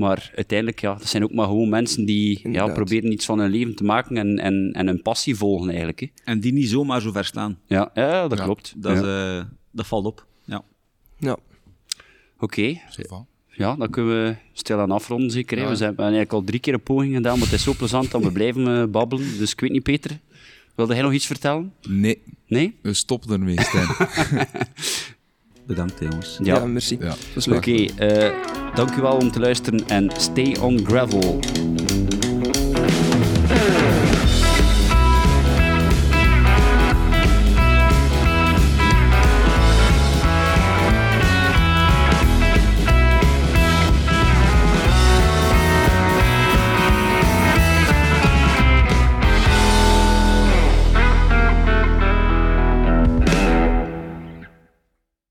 Maar uiteindelijk, ja, dat zijn ook maar gewoon mensen die ja, proberen iets van hun leven te maken en, en, en hun passie volgen eigenlijk. Hè. En die niet zomaar zo ver staan. Ja, ja dat Ja, klopt. Dat, is, eh, dat valt op. Ja. Ja. Oké, ja, dan kunnen we stilaan afronden zeker. hè. We zijn- hebben eigenlijk al drie keer een poging gedaan, maar het is zo plezant dat we blijven eh, babbelen. Dus ik weet niet, Peter, wilde jij nog iets vertellen? Nee, Nee? we stoppen ermee, Stijn. Bedankt, jongens. Ja, Ja. merci. Ja. Dat was Oké, leuk. eh dank u wel om te luisteren en stay on gravel.